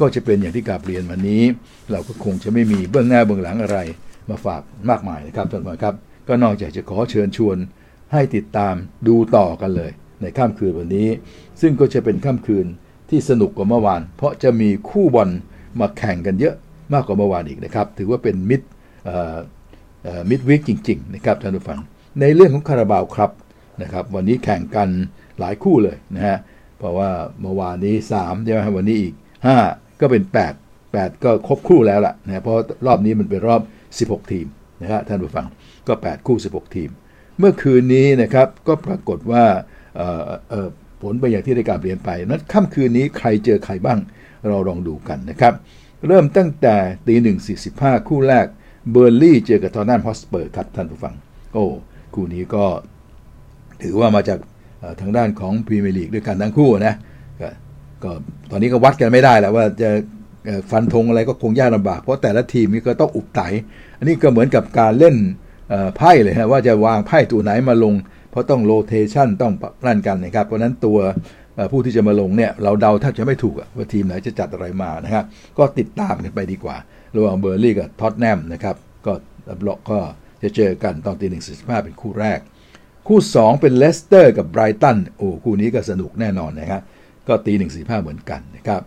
ก็จะเป็นอย่างที่กาบเรียนวันนี้ เราก็คงจะไม่มีเบื้องหน้าเบื้องหลังอะไร มาฝากมากมายนะครับท่านผู้ชมครับ ก็นอกจากจะขอเชิญชวนให้ติดตามดูต่อกันเลย ในค่ำคืนวันนี้ ซึ่งก็จะเป็นค่ำคืนที่สนุกกว่าเมื่อวาน เพราะจะมีคู่บอลมาแข่งกันเยอะมากกว่าเมื่อวานอีกนะครับ ถือว่าเป็นมิดมิดวิกจริง ๆ นะครับท่านผู้ฟัง ในเรื่องของคาราบาวครับนะครับวันนี้แข่งกันหลายคู่เลยนะฮะเพราะว่าเมื่อวานนี้3ใช่ไหมวันนี้อีก 5 ก็เป็น 8 8 ก็ครบคู่แล้วล่ะนะเพราะรอบนี้มันเป็นรอบ 16 ทีมนะครับท่านผู้ฟังก็ 8 คู่ 16 ทีม เมื่อคืนนี้นะครับก็ปรากฏว่าผลไปอย่างที่ได้การเรียนไปนั้นค่ำคืนนี้ใครเจอใครบ้างเราลองดูกันนะครับ เริ่มตั้งแต่ตีหนึ่งสี่สิบห้าคู่แรกเบิร์นลี่ย์เจอกับท็อตแนมฮอตสเปอร์ครับท่านผู้ฟัง โอ้คู่นี้ก็ถือว่ามาจากทางด้านของพรีเมียร์ลีกด้วยกันทั้งคู่นะ ก็ตอนนี้ก็วัดกันไม่ได้แล้วว่าจะฟันธงอะไรก็คงยากลำบาก เพราะแต่ละทีมนี่ก็ต้องอุบไต อันนี้ก็เหมือนกับการเล่นไพ่เลยฮะว่าจะวางไพ่ตัวไหนมาลง เพราะต้อง rotation ต้องนั่นกันนะครับ เพราะนั้นตัวผู้ที่จะมาลงเนี่ยเราเดาท่าจะไม่ถูกว่าทีมไหนจะจัดอะไรมานะครับ ก็ติดตามกันไปดีกว่า ระหว่างเบิร์นลีย์กับท็อตแนมนะครับ ก็บล็อกก็จะเจอกันตอนตีหนึ่งสิบห้าเป็นคู่แรก คู่ 2 เป็นเลสเตอร์กับไบรตันโอ้คู่นี้ก็สนุกแน่นอนนะครับ ก็ตีหนึ่งสี่ห้าเหมือนกันนะครับ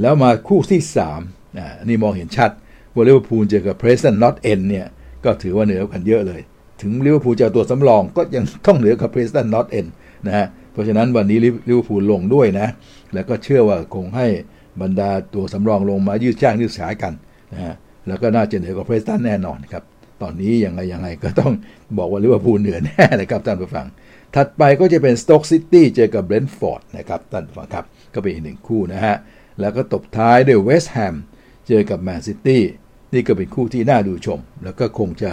แล้วมาคู่ที่3อ่านี่มองเห็นชัดว่าลิเวอร์พูลเจอกับเพรสตันนอร์ทเอนด์เนี่ยก็ถือว่าเหนือกันเยอะเลย ถึงลิเวอร์พูลจะตัวสำรองก็ยังต้องเหนือกับเพรสตันนอร์ทเอนด์นะฮะเพราะฉะนั้นวันนี้ลิเวอร์พูลลงด้วยนะ แล้วก็เชื่อว่าคงให้บรรดาตัวสำรองลงมายืดเส้นยืดสายกันนะฮะแล้วก็น่าจะเหนือกว่าเพรสตันแน่นอนครับตอนนี้ยังไงยังไงก็ต้องบอกว่าลิเวอร์พูลเหนือแน่เลยครับท่านผู้ฟัง ถัดไปก็จะเป็นสโต๊กซิตี้เจอกับเบรนท์ฟอร์ดนะครับท่านฟังครับ ก็เป็นอีกหนึ่งคู่นะฮะ แล้วก็ตบท้ายด้วยเวสต์แฮมเจอกับแมนซิตี้นี่ก็เป็นคู่ที่น่าดูชม แล้วก็คงจะ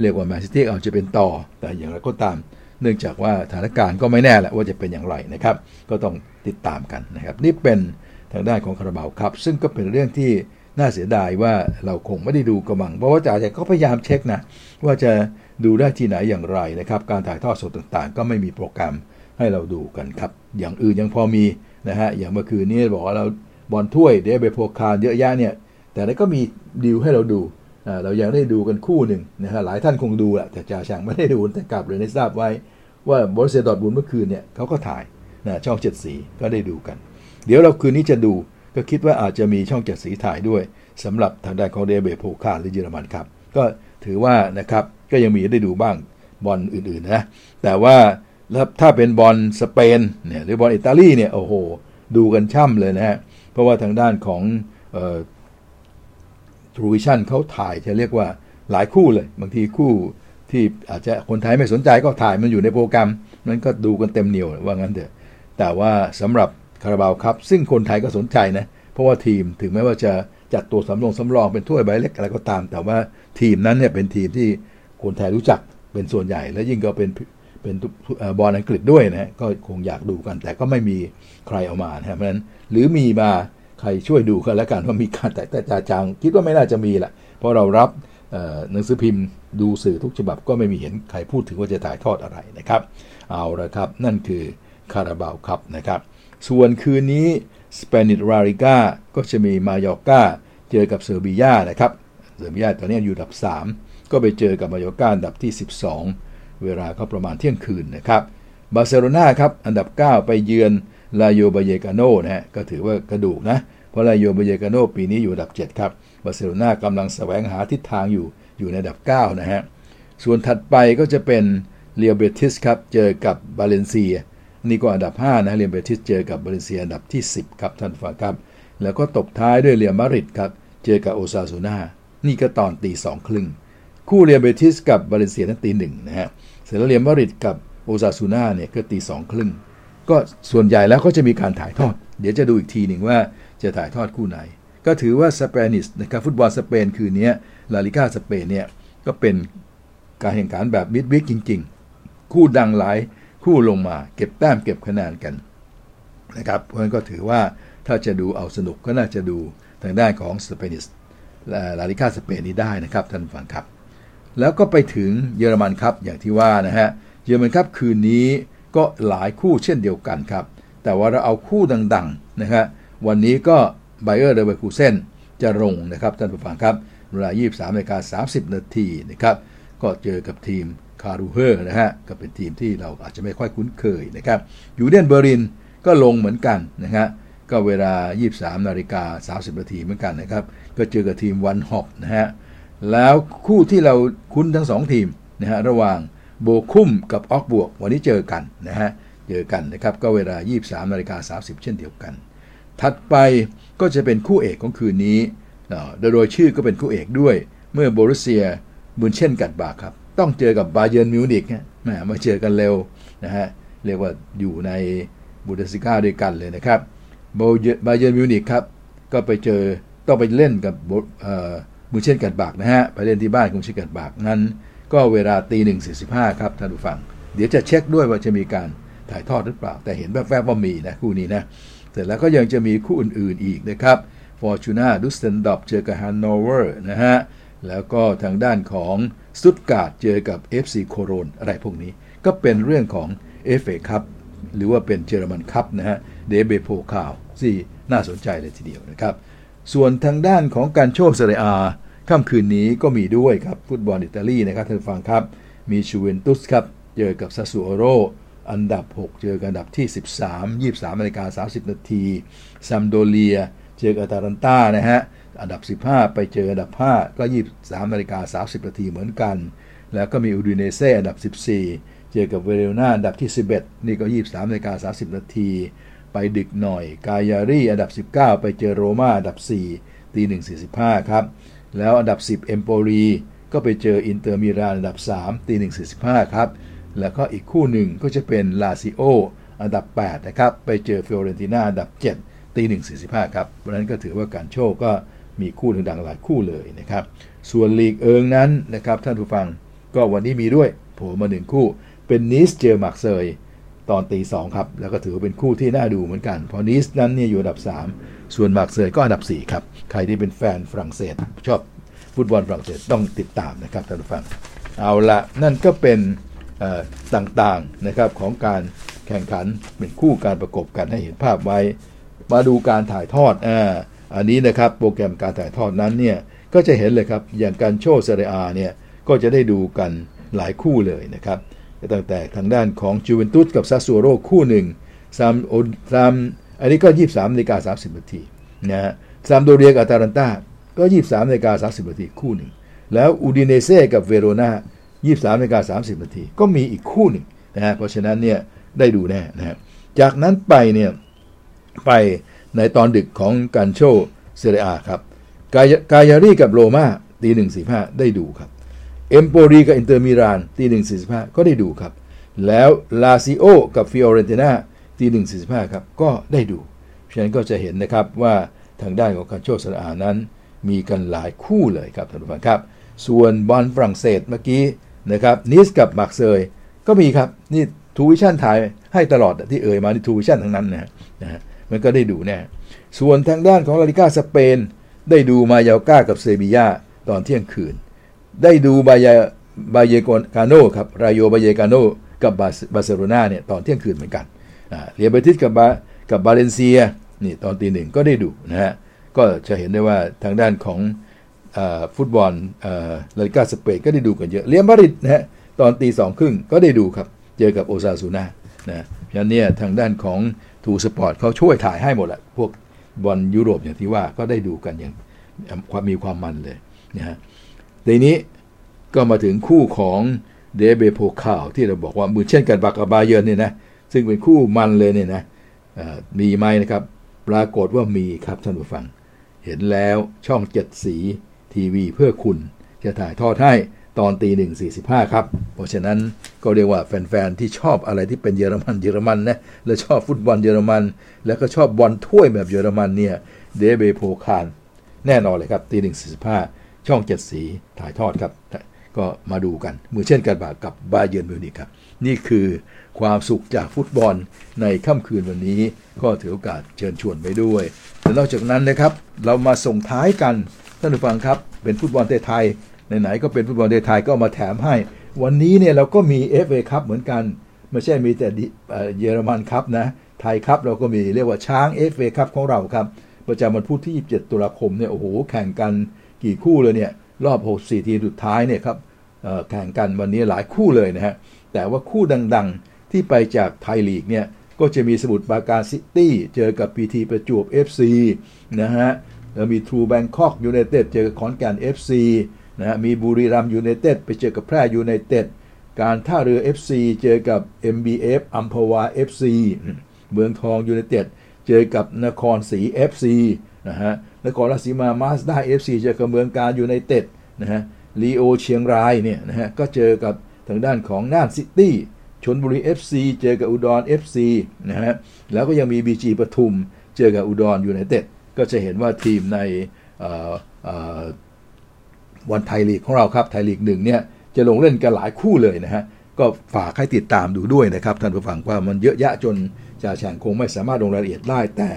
เรียกว่าแมนซิตี้อาจจะเป็นต่อ แต่อย่างไรก็ตาม เนื่องจากว่าสถานการณ์ก็ไม่แน่แหละว่าจะเป็นอย่างไรนะครับ ก็ต้องติดตามกันนะครับ นี่เป็นทางด้านของคาราบาวครับ ซึ่งก็เป็นเรื่องที่น่าเสียดายว่าเราคงไม่ได้ดูกระมัง เพราะว่าจ่าแจก็พยายามเช็คนะว่าจะ ดูได้ที่ไหนอย่างไรนะครับ การถ่ายทอดสดต่างๆ ก็ไม่มีโปรแกรมให้เราดูกันครับ อย่างอื่นยังพอมีนะฮะ อย่างเมื่อคืนนี้บอกว่าเราบอลถ้วยเดบเบโพคารเยอะแยะเนี่ย แต่แล้วก็มีดีลให้เราดูเรายังได้ดูกันคู่หนึ่งนะฮะ หลายท่านคงดูแหละ แต่จ่าช่างไม่ได้ดูแต่กลับเลยในทราบไว้ว่าบอสเซดอร์บุนเมื่อคืนเนี่ยเขาก็ถ่ายนะช่องเจ็ดสีก็ได้ดูกัน เดี๋ยวเราคืนนี้จะดูก็คิดว่าอาจจะมีช่องเจ็ดสีถ่ายด้วยสำหรับทางด้านของเดเบโพคารหรือเยอรมันครับ ก็ ถือว่านะครับก็ยังมีได้ดูบ้างบอลอื่นๆนะ แต่ว่าถ้าเป็นบอลสเปนเนี่ยหรือบอลอิตาลีเนี่ยโอ้โห ดูกันช่ำเลยนะฮะ เพราะว่าทางด้านของทรูวิชั่นเขาถ่ายจะเรียกว่าหลายคู่เลย บางทีคู่ที่อาจจะคนไทยไม่สนใจก็ถ่ายมันอยู่ในโปรแกรม นั้นก็ดูกันเต็มเหนียวว่างั้นเถอะ แต่ว่าสำหรับคาราบาวครับ ซึ่งคนไทยก็สนใจนะ เพราะว่าทีมถึงแม้ว่าจะ จัดตัวสำรองสำรองเป็นถ้วยใบเล็กอะไรก็ตาม แต่ว่าทีมนั้นเนี่ยเป็นทีมที่คนไทยรู้จักเป็นส่วนใหญ่ และยิ่งก็เป็นเป็นบอลอังกฤษด้วยนะก็คงอยากดูกัน แต่ก็ไม่มีใครเอามานะเพราะนั้นหรือมีมาใครช่วยดูกันแล้วกันว่ามีการแต่แต่จาจางคิดว่าไม่น่าจะมีแหละเพราะเรารับหนังสือพิมพ์ดูสื่อทุกฉบับก็ไม่มีเห็นใครพูดถึงว่าจะถ่ายทอดอะไรนะครับ เอาละครับ นั่นคือคาราบาวครับนะครับ ส่วนคืนนี้สเปนิตราริก้าก็จะมีมายอร์กา เจอกับเซอร์เบียนะครับ เซอร์เบียตอนนี้อยู่อันดับ 3 ก็ไปเจอกับมายอร์กาอันดับที่ 12 เวลาก็ประมาณเที่ยงคืนนะครับ บาร์เซโลนาครับ อันดับ 9 ไปเยือนราโยบาเยกาโนนะฮะ ก็ถือว่ากระดูกนะ เพราะราโยบาเยกาโนปีนี้อยู่อันดับ 7 ครับ บาร์เซโลนากำลังแสวงหาทิศทางอยู่ อยู่ในอันดับ 9 นะฮะ ส่วนถัดไปก็จะเป็นเรอัลเบติสครับ เจอกับบาเลนเซีย นี่ก็อันดับ 5 นะเรอัลเบติสเจอกับบาเลนเซียอันดับที่ 10 ครับท่านฟังครับ แล้วก็ตบท้ายด้วยเรอัลมาดริดครับ เจอกับโอซาซูนานี่ก็ตอนตีสองครึ่ง คู่เรอัลเบติสกับบาเลนเซียนั้นตีหนึ่งนะฮะ เสร็จแล้วเรอัลมาดริดกับโอซาซูนาเนี่ยก็ตีสองครึ่ง ก็ส่วนใหญ่แล้วก็จะมีการถ่ายทอด เดี๋ยวจะดูอีกทีหนึ่งว่าจะถ่ายทอดคู่ไหน ก็ถือว่า Spanish นะครับฟุตบอลสเปนคืนนี้ลาลีกาสเปนเนี่ยก็เป็นการแข่งขันแบบมิดวิกจริง ๆ คู่ดังหลายคู่ลงมาเก็บแต้มเก็บคะแนนกันนะครับเพราะฉะนั้นก็ถือว่า ถ้าจะดูเอาสนุกก็น่าจะดูทางด้านของสเปนิสลาลิก้าสเปนนี้ได้นะครับท่านฟังครับ แล้วก็ไปถึงเยอรมันครับอย่างที่ว่านะฮะเยอรมันครับคืนนี้ก็หลายคู่เช่นเดียวกันครับ แต่ว่าเราเอาคู่ดังๆนะฮะวันนี้ก็ไบเออร์เดอร์เบคูเซนจะลงนะครับท่านผู้ฟังครับเวลา 23นาฬิกา30 นาทีนะครับก็เจอกับทีมคาร์ลสรูเออร์นะฮะก็เป็นทีมที่เราอาจจะไม่ค่อยคุ้นเคยนะครับยูเนียนเบอร์ลินก็ลงเหมือนกันนะฮะ ก็เวลา 23นาฬิกา30นาทีเหมือนกันนะครับ ก็เจอกับทีมวัลด์ฮอฟนะฮะ แล้วคู่ที่เราคุ้นทั้ง 2 ทีมนะฮะระหว่างโบคุมกับเอาก์สบวร์ก วันนี้เจอกันนะฮะ เจอกันนะครับ ก็เวลา 23นาฬิกา30 เช่นเดียวกัน ถัดไปก็จะเป็นคู่เอกของคืนนี้ โดยชื่อก็เป็นคู่เอกด้วย เมื่อโบรุสเซียมึนเช่นกลัดบัคครับ ต้องเจอกับบาเยิร์นมิวนิกแหมมาเจอกันเร็วนะฮะ เรียกว่าอยู่ในบุนเดสลีกาด้วยกันเลยนะครับ บาเยิร์นมิวนิกครับ ก็ไปเจอต้องไปเล่นกับมึนเช่นกลัดบัคนะฮะ ไปเล่นที่บ้านของเช่นกลัดบัคนั้น ก็เวลาตีหนึ่งสี่สิบห้าครับท่านผู้ฟัง เดี๋ยวจะเช็คด้วยว่าจะมีการถ่ายทอดหรือเปล่า แต่เห็นแวบๆว่ามีนะคู่นี้นะ เสร็จแล้วก็ยังจะมีคู่อื่นๆอีกนะครับฟอร์ทูน่าดุสเซลดอร์ฟเจอกับฮันโนเวอร์นะฮะ แล้วก็ทางด้านของสตุตการ์ดเจอกับ FC โคโลญอะไรพวกนี้ ก็เป็นเรื่องของเอฟเอคัพ หรือว่าเป็นเยอรมันคัพนะฮะเดเอฟเบโพคาลที่น่าสนใจเลยทีเดียวนะครับ ส่วนทางด้านของกัลโชเซเรียอาค่ำคืนนี้ก็มีด้วยครับฟุตบอลอิตาลีนะครับท่านฟังครับ มียูเวนตุสครับเจอกับซาสซูโอโลอันดับ 6 เจอกันอันดับที่ 13 23นาฬิกา30 นาทีซามพ์โดเรีย เจอกับอาตาลันตานะฮะ อันดับ 15 ไปเจออันดับ 5 ก็ 23นาฬิกา30 นาทีเหมือนกัน แล้วก็มีอูดิเนเซ่อันดับ 14 เจอกับเวโรนาอันดับที่ 11 นี่ก็ 23นาฬิกา30 นาที ไปดึกหน่อย กายารีอันดับ 19 ไปเจอโรมาอันดับ 4 ตี 1.45 ครับ แล้วอันดับ 10 เอมโปลีก็ไปเจออินเตอร์มิลานอันดับ 3 ตี 1.45 ครับ แล้วก็อีกคู่หนึ่งก็จะเป็นลาซิโออันดับ 8 นะครับ ไปเจอฟิออเรนติน่าอันดับ 7 ตี 1.45 ครับเพราะนั้นก็ถือว่ากัลโชก็มีคู่ดังๆหลายคู่เลยนะครับ ส่วนลีกเอิงนั้นนะครับท่านผู้ฟังก็วันนี้มีด้วยโผล่มาหนึ่งคู่ เป็นนีซเจอมาร์กเซยตอนตีสองครับ แล้วก็ถือว่าเป็นคู่ที่น่าดูเหมือนกันเพราะนีซนั้นเนี่ยอยู่อันดับ 3 ส่วนมาร์กเซยก็อันดับ 4 ครับ ใครที่เป็นแฟนฝรั่งเศส ชอบฟุตบอลฝรั่งเศสต้องติดตามนะครับท่านผู้ฟัง เอาละนั่นก็เป็นต่างๆนะครับของการแข่งขันเป็นคู่การประกบกันให้เห็นภาพไว้ มาดูการถ่ายทอดอ่าอันนี้นะครับโปรแกรมการถ่ายทอดนั้นเนี่ยก็จะเห็นเลยครับอย่างกัลโชเซเรียอาเนี่ยก็จะได้ดูกันหลายคู่เลยนะครับ ตั้งแต่ทางด้านของยูเวนตุสกับซาสซูโอโลคู่หนึ่งซามโอซามอันนี้ก็ 23นาฬิกา30นาทีนะฮะซามพ์โดเรียกับอาตาลันตาก็ 23นาฬิกา30นาทีคู่หนึ่ง แล้วอูดิเนเซ่กับเวโรนา23นาฬิกา30นาทีก็มีอีกคู่หนึ่งนะฮะเพราะฉะนั้นเนี่ยได้ดูแน่นะฮะจากนั้นไปเนี่ยไปในตอนดึกของกัลโชเซเรียอาครับกายกายารีกับโรมาตีหนึ่งสี่ห้าได้ดูครับ เอมโปลีกับอินเตอร์มิลานตีหนึ่งสี่สิบห้าก็ได้ดูครับ แล้วลาซิโอกับฟิออเรนติน่าตีหนึ่งสี่สิบห้าครับ ก็ได้ดูฉะนั้นก็จะเห็นนะครับว่าทางด้านของกัลโชเซเรียอานั้น มีกันหลายคู่เลยครับท่านผู้ฟังครับ ส่วนบอลฝรั่งเศสเมื่อกี้นะครับนีซกับมาร์กเซยก็มีครับ นี่ทรูวิชั่นส์ถ่ายให้ตลอดที่เอ่ยมานี่ทรูวิชั่นส์ทั้งนั้นนะนะมันก็ได้ดูแน่ส่วนทางด้านของลาลีกาสเปน ได้ดูมายอร์กากับเซบีญาตอนเที่ยงคืน ได้ดูราโยบาเยกาโนครับราโยบาเยกาโนกับบาร์เซโลนาเนี่ยตอนเที่ยงคืนเหมือนกันเรอัลเบติสกับบากับบาเลนเซียนี่ตอนตีหนึ่งก็ได้ดูนะฮะก็จะเห็นได้ว่าทางด้านของฟุตบอลลาลิกาสเปนก็ได้ดูกันเยอะเรอัลมาดริดนะฮะตอนตีสองครึ่งก็ได้ดูครับเจอกับโอซาซูนานะฉะนั้นเนี่ยทางด้านของทรูสปอร์ตเขาช่วยถ่ายให้หมดแหละพวกบอลยุโรปอย่างที่ว่าก็ได้ดูกันอย่างความมีความมันเลยนะฮะ ในนี้ก็มาถึงคู่ของเดเบโพคาวที่เราบอกว่ามือเช่นกันบากาบาเยนเนี่ยนะซึ่งเป็นคู่มันเลยเนี่ยนะมีไหมนะครับ ปรากฏว่ามีครับท่านผู้ฟัง เห็นแล้วช่องเจ็ดสีทีวีเพื่อคุณ จะถ่ายทอดให้ตอนตีหนึ่งสี่สิบห้าครับ เพราะฉะนั้นก็เรียกว่าแฟนๆ ที่ชอบอะไรที่เป็นเยอรมันเยอรมันนะและชอบฟุตบอลเยอรมัน แล้วก็ชอบ บอลถ้วยแบบเยอรมันเนี่ยเดเบโพคารแน่นอนเลยครับตีหนึ่งสี่สิบห้า ช่องเจ็ดสีถ่ายทอดครับ ก็มาดูกันมือเช่นกันบากับบาเยิร์นมิวนิกครับ นี่คือความสุขจากฟุตบอลในค่ำคืนวันนี้ ก็ถือโอกาสเชิญชวนไปด้วยและนอกจากนั้นนะครับ เรามาส่งท้ายกันท่านผู้ฟังครับ เป็นฟุตบอลไทยไหนๆก็เป็นฟุตบอลไทยก็มาแถมให้ วันนี้เนี่ยเราก็มี FA คัพเหมือนกันไม่ใช่มีแต่เยอรมันคัพนะไทยคัพเราก็มีเรียกว่าช้าง FA คัพของเราครับประจำวันพุธที่ 27 ตุลาคมเนี่ยโอ้โหแข่งกัน กี่คู่เลยเนี่ยรอบ 64 ทีสุดท้ายเนี่ยครับแข่งกันวันนี้หลายคู่เลยนะฮะแต่ว่าคู่ดังๆที่ไปจากไทยลีกเนี่ยก็จะมีสมุทรปราการซิตี้เจอกับพีทีประจวบ FC นะฮะแล้วมีทรูแบงคอกยูไนเต็ดเจอกับขอนแก่น FC นะฮะมีบุรีรัมย์ยูไนเต็ดไปเจอกับแพร่ยูไนเต็ดการท่าเรือ FC เจอกับ MBF อัมพวา FC เมืองทองยูไนเต็ดเจอกับนครศรี FC นะฮะ นครราชสีมามาสด้า FC เจอกับเมืองกาญจน์ยูไนเต็ดนะฮะลีโอเชียงรายเนี่ยนะฮะก็เจอกับทางด้านของน่านซิตี้ชนบุรี FC เจอกับอุดร FC นะฮะแล้วก็ยังมี BG ปทุม เจอกับอุดรยูไนเต็ดก็จะเห็นว่าทีมในวันไทยลีกของเราครับไทยลีกหนึ่งเนี่ยจะลงเล่นกันหลายคู่เลยนะฮะก็ฝากให้ติดตามดูด้วยนะครับ ท่านผู้ฟังว่ามันเยอะแยะจนจ่าแฉงคงไม่สามารถลงรายละเอียดได้ แต่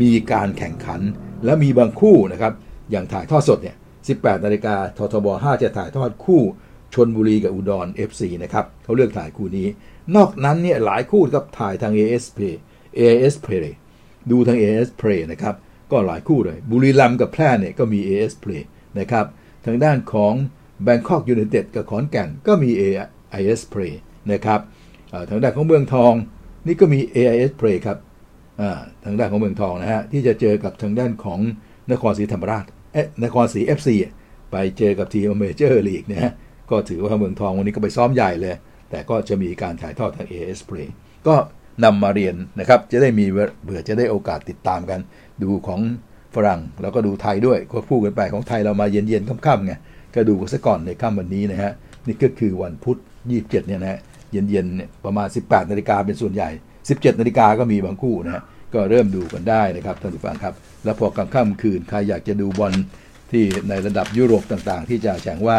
มีการแข่งขัน และมีบางคู่นะครับ อย่างถ่ายทอดสดเนี่ย 18 นาฬิกาททบ 5 จะถ่ายทอดคู่ชนบุรีกับอุดร FC นะครับเขาเลือกถ่ายคู่นี้ นอกนั้นเนี่ยหลายคู่ครับถ่ายทาง AS Play AIS Play ดูทาง AIS Play นะครับ ก็หลายคู่เลย บุรีรัมย์กับแพร่เนี่ยก็มี AS Play นะครับ ทางด้านของ Bangkok United กับขอนแก่นก็มี AIS Play นะครับทางด้านของเมืองทองนี่ก็มี AIS Play ครับ ทางด้านของเมืองทองนะฮะที่จะเจอกับทางด้านของนครศรีธรรมราชเอ๊ะนครศรี FC ไปเจอกับทีมเมเจอร์ลีกนะฮะก็ถือว่าเมืองทองวันนี้ก็ไปซ้อมใหญ่เลย แต่ก็จะมีการถ่ายทอดทาง AS Play ก็นำมาเรียนนะครับ จะได้มีเบื่อจะได้โอกาสติดตามกัน ดูของฝรั่งแล้วก็ดูไทยด้วยก็พูดกันไปของไทยเรามาเย็นๆค่ำๆไงก็ดูกันซะก่อนในค่ำวันนี้นะฮะนี่ก็คือวันพุธ 27เนี่ยนะฮะเย็นๆประมาณ 18นาฬิกาเป็นส่วนใหญ่ 17นาฬิกาก็มีบางคู่นะฮะก็เริ่มดูกันได้นะครับท่านผู้ฟังครับ แล้วพอกลางค่ำคืนใครอยากจะดูบอลที่ในระดับยุโรปต่างๆ ที่จะแข่งว่า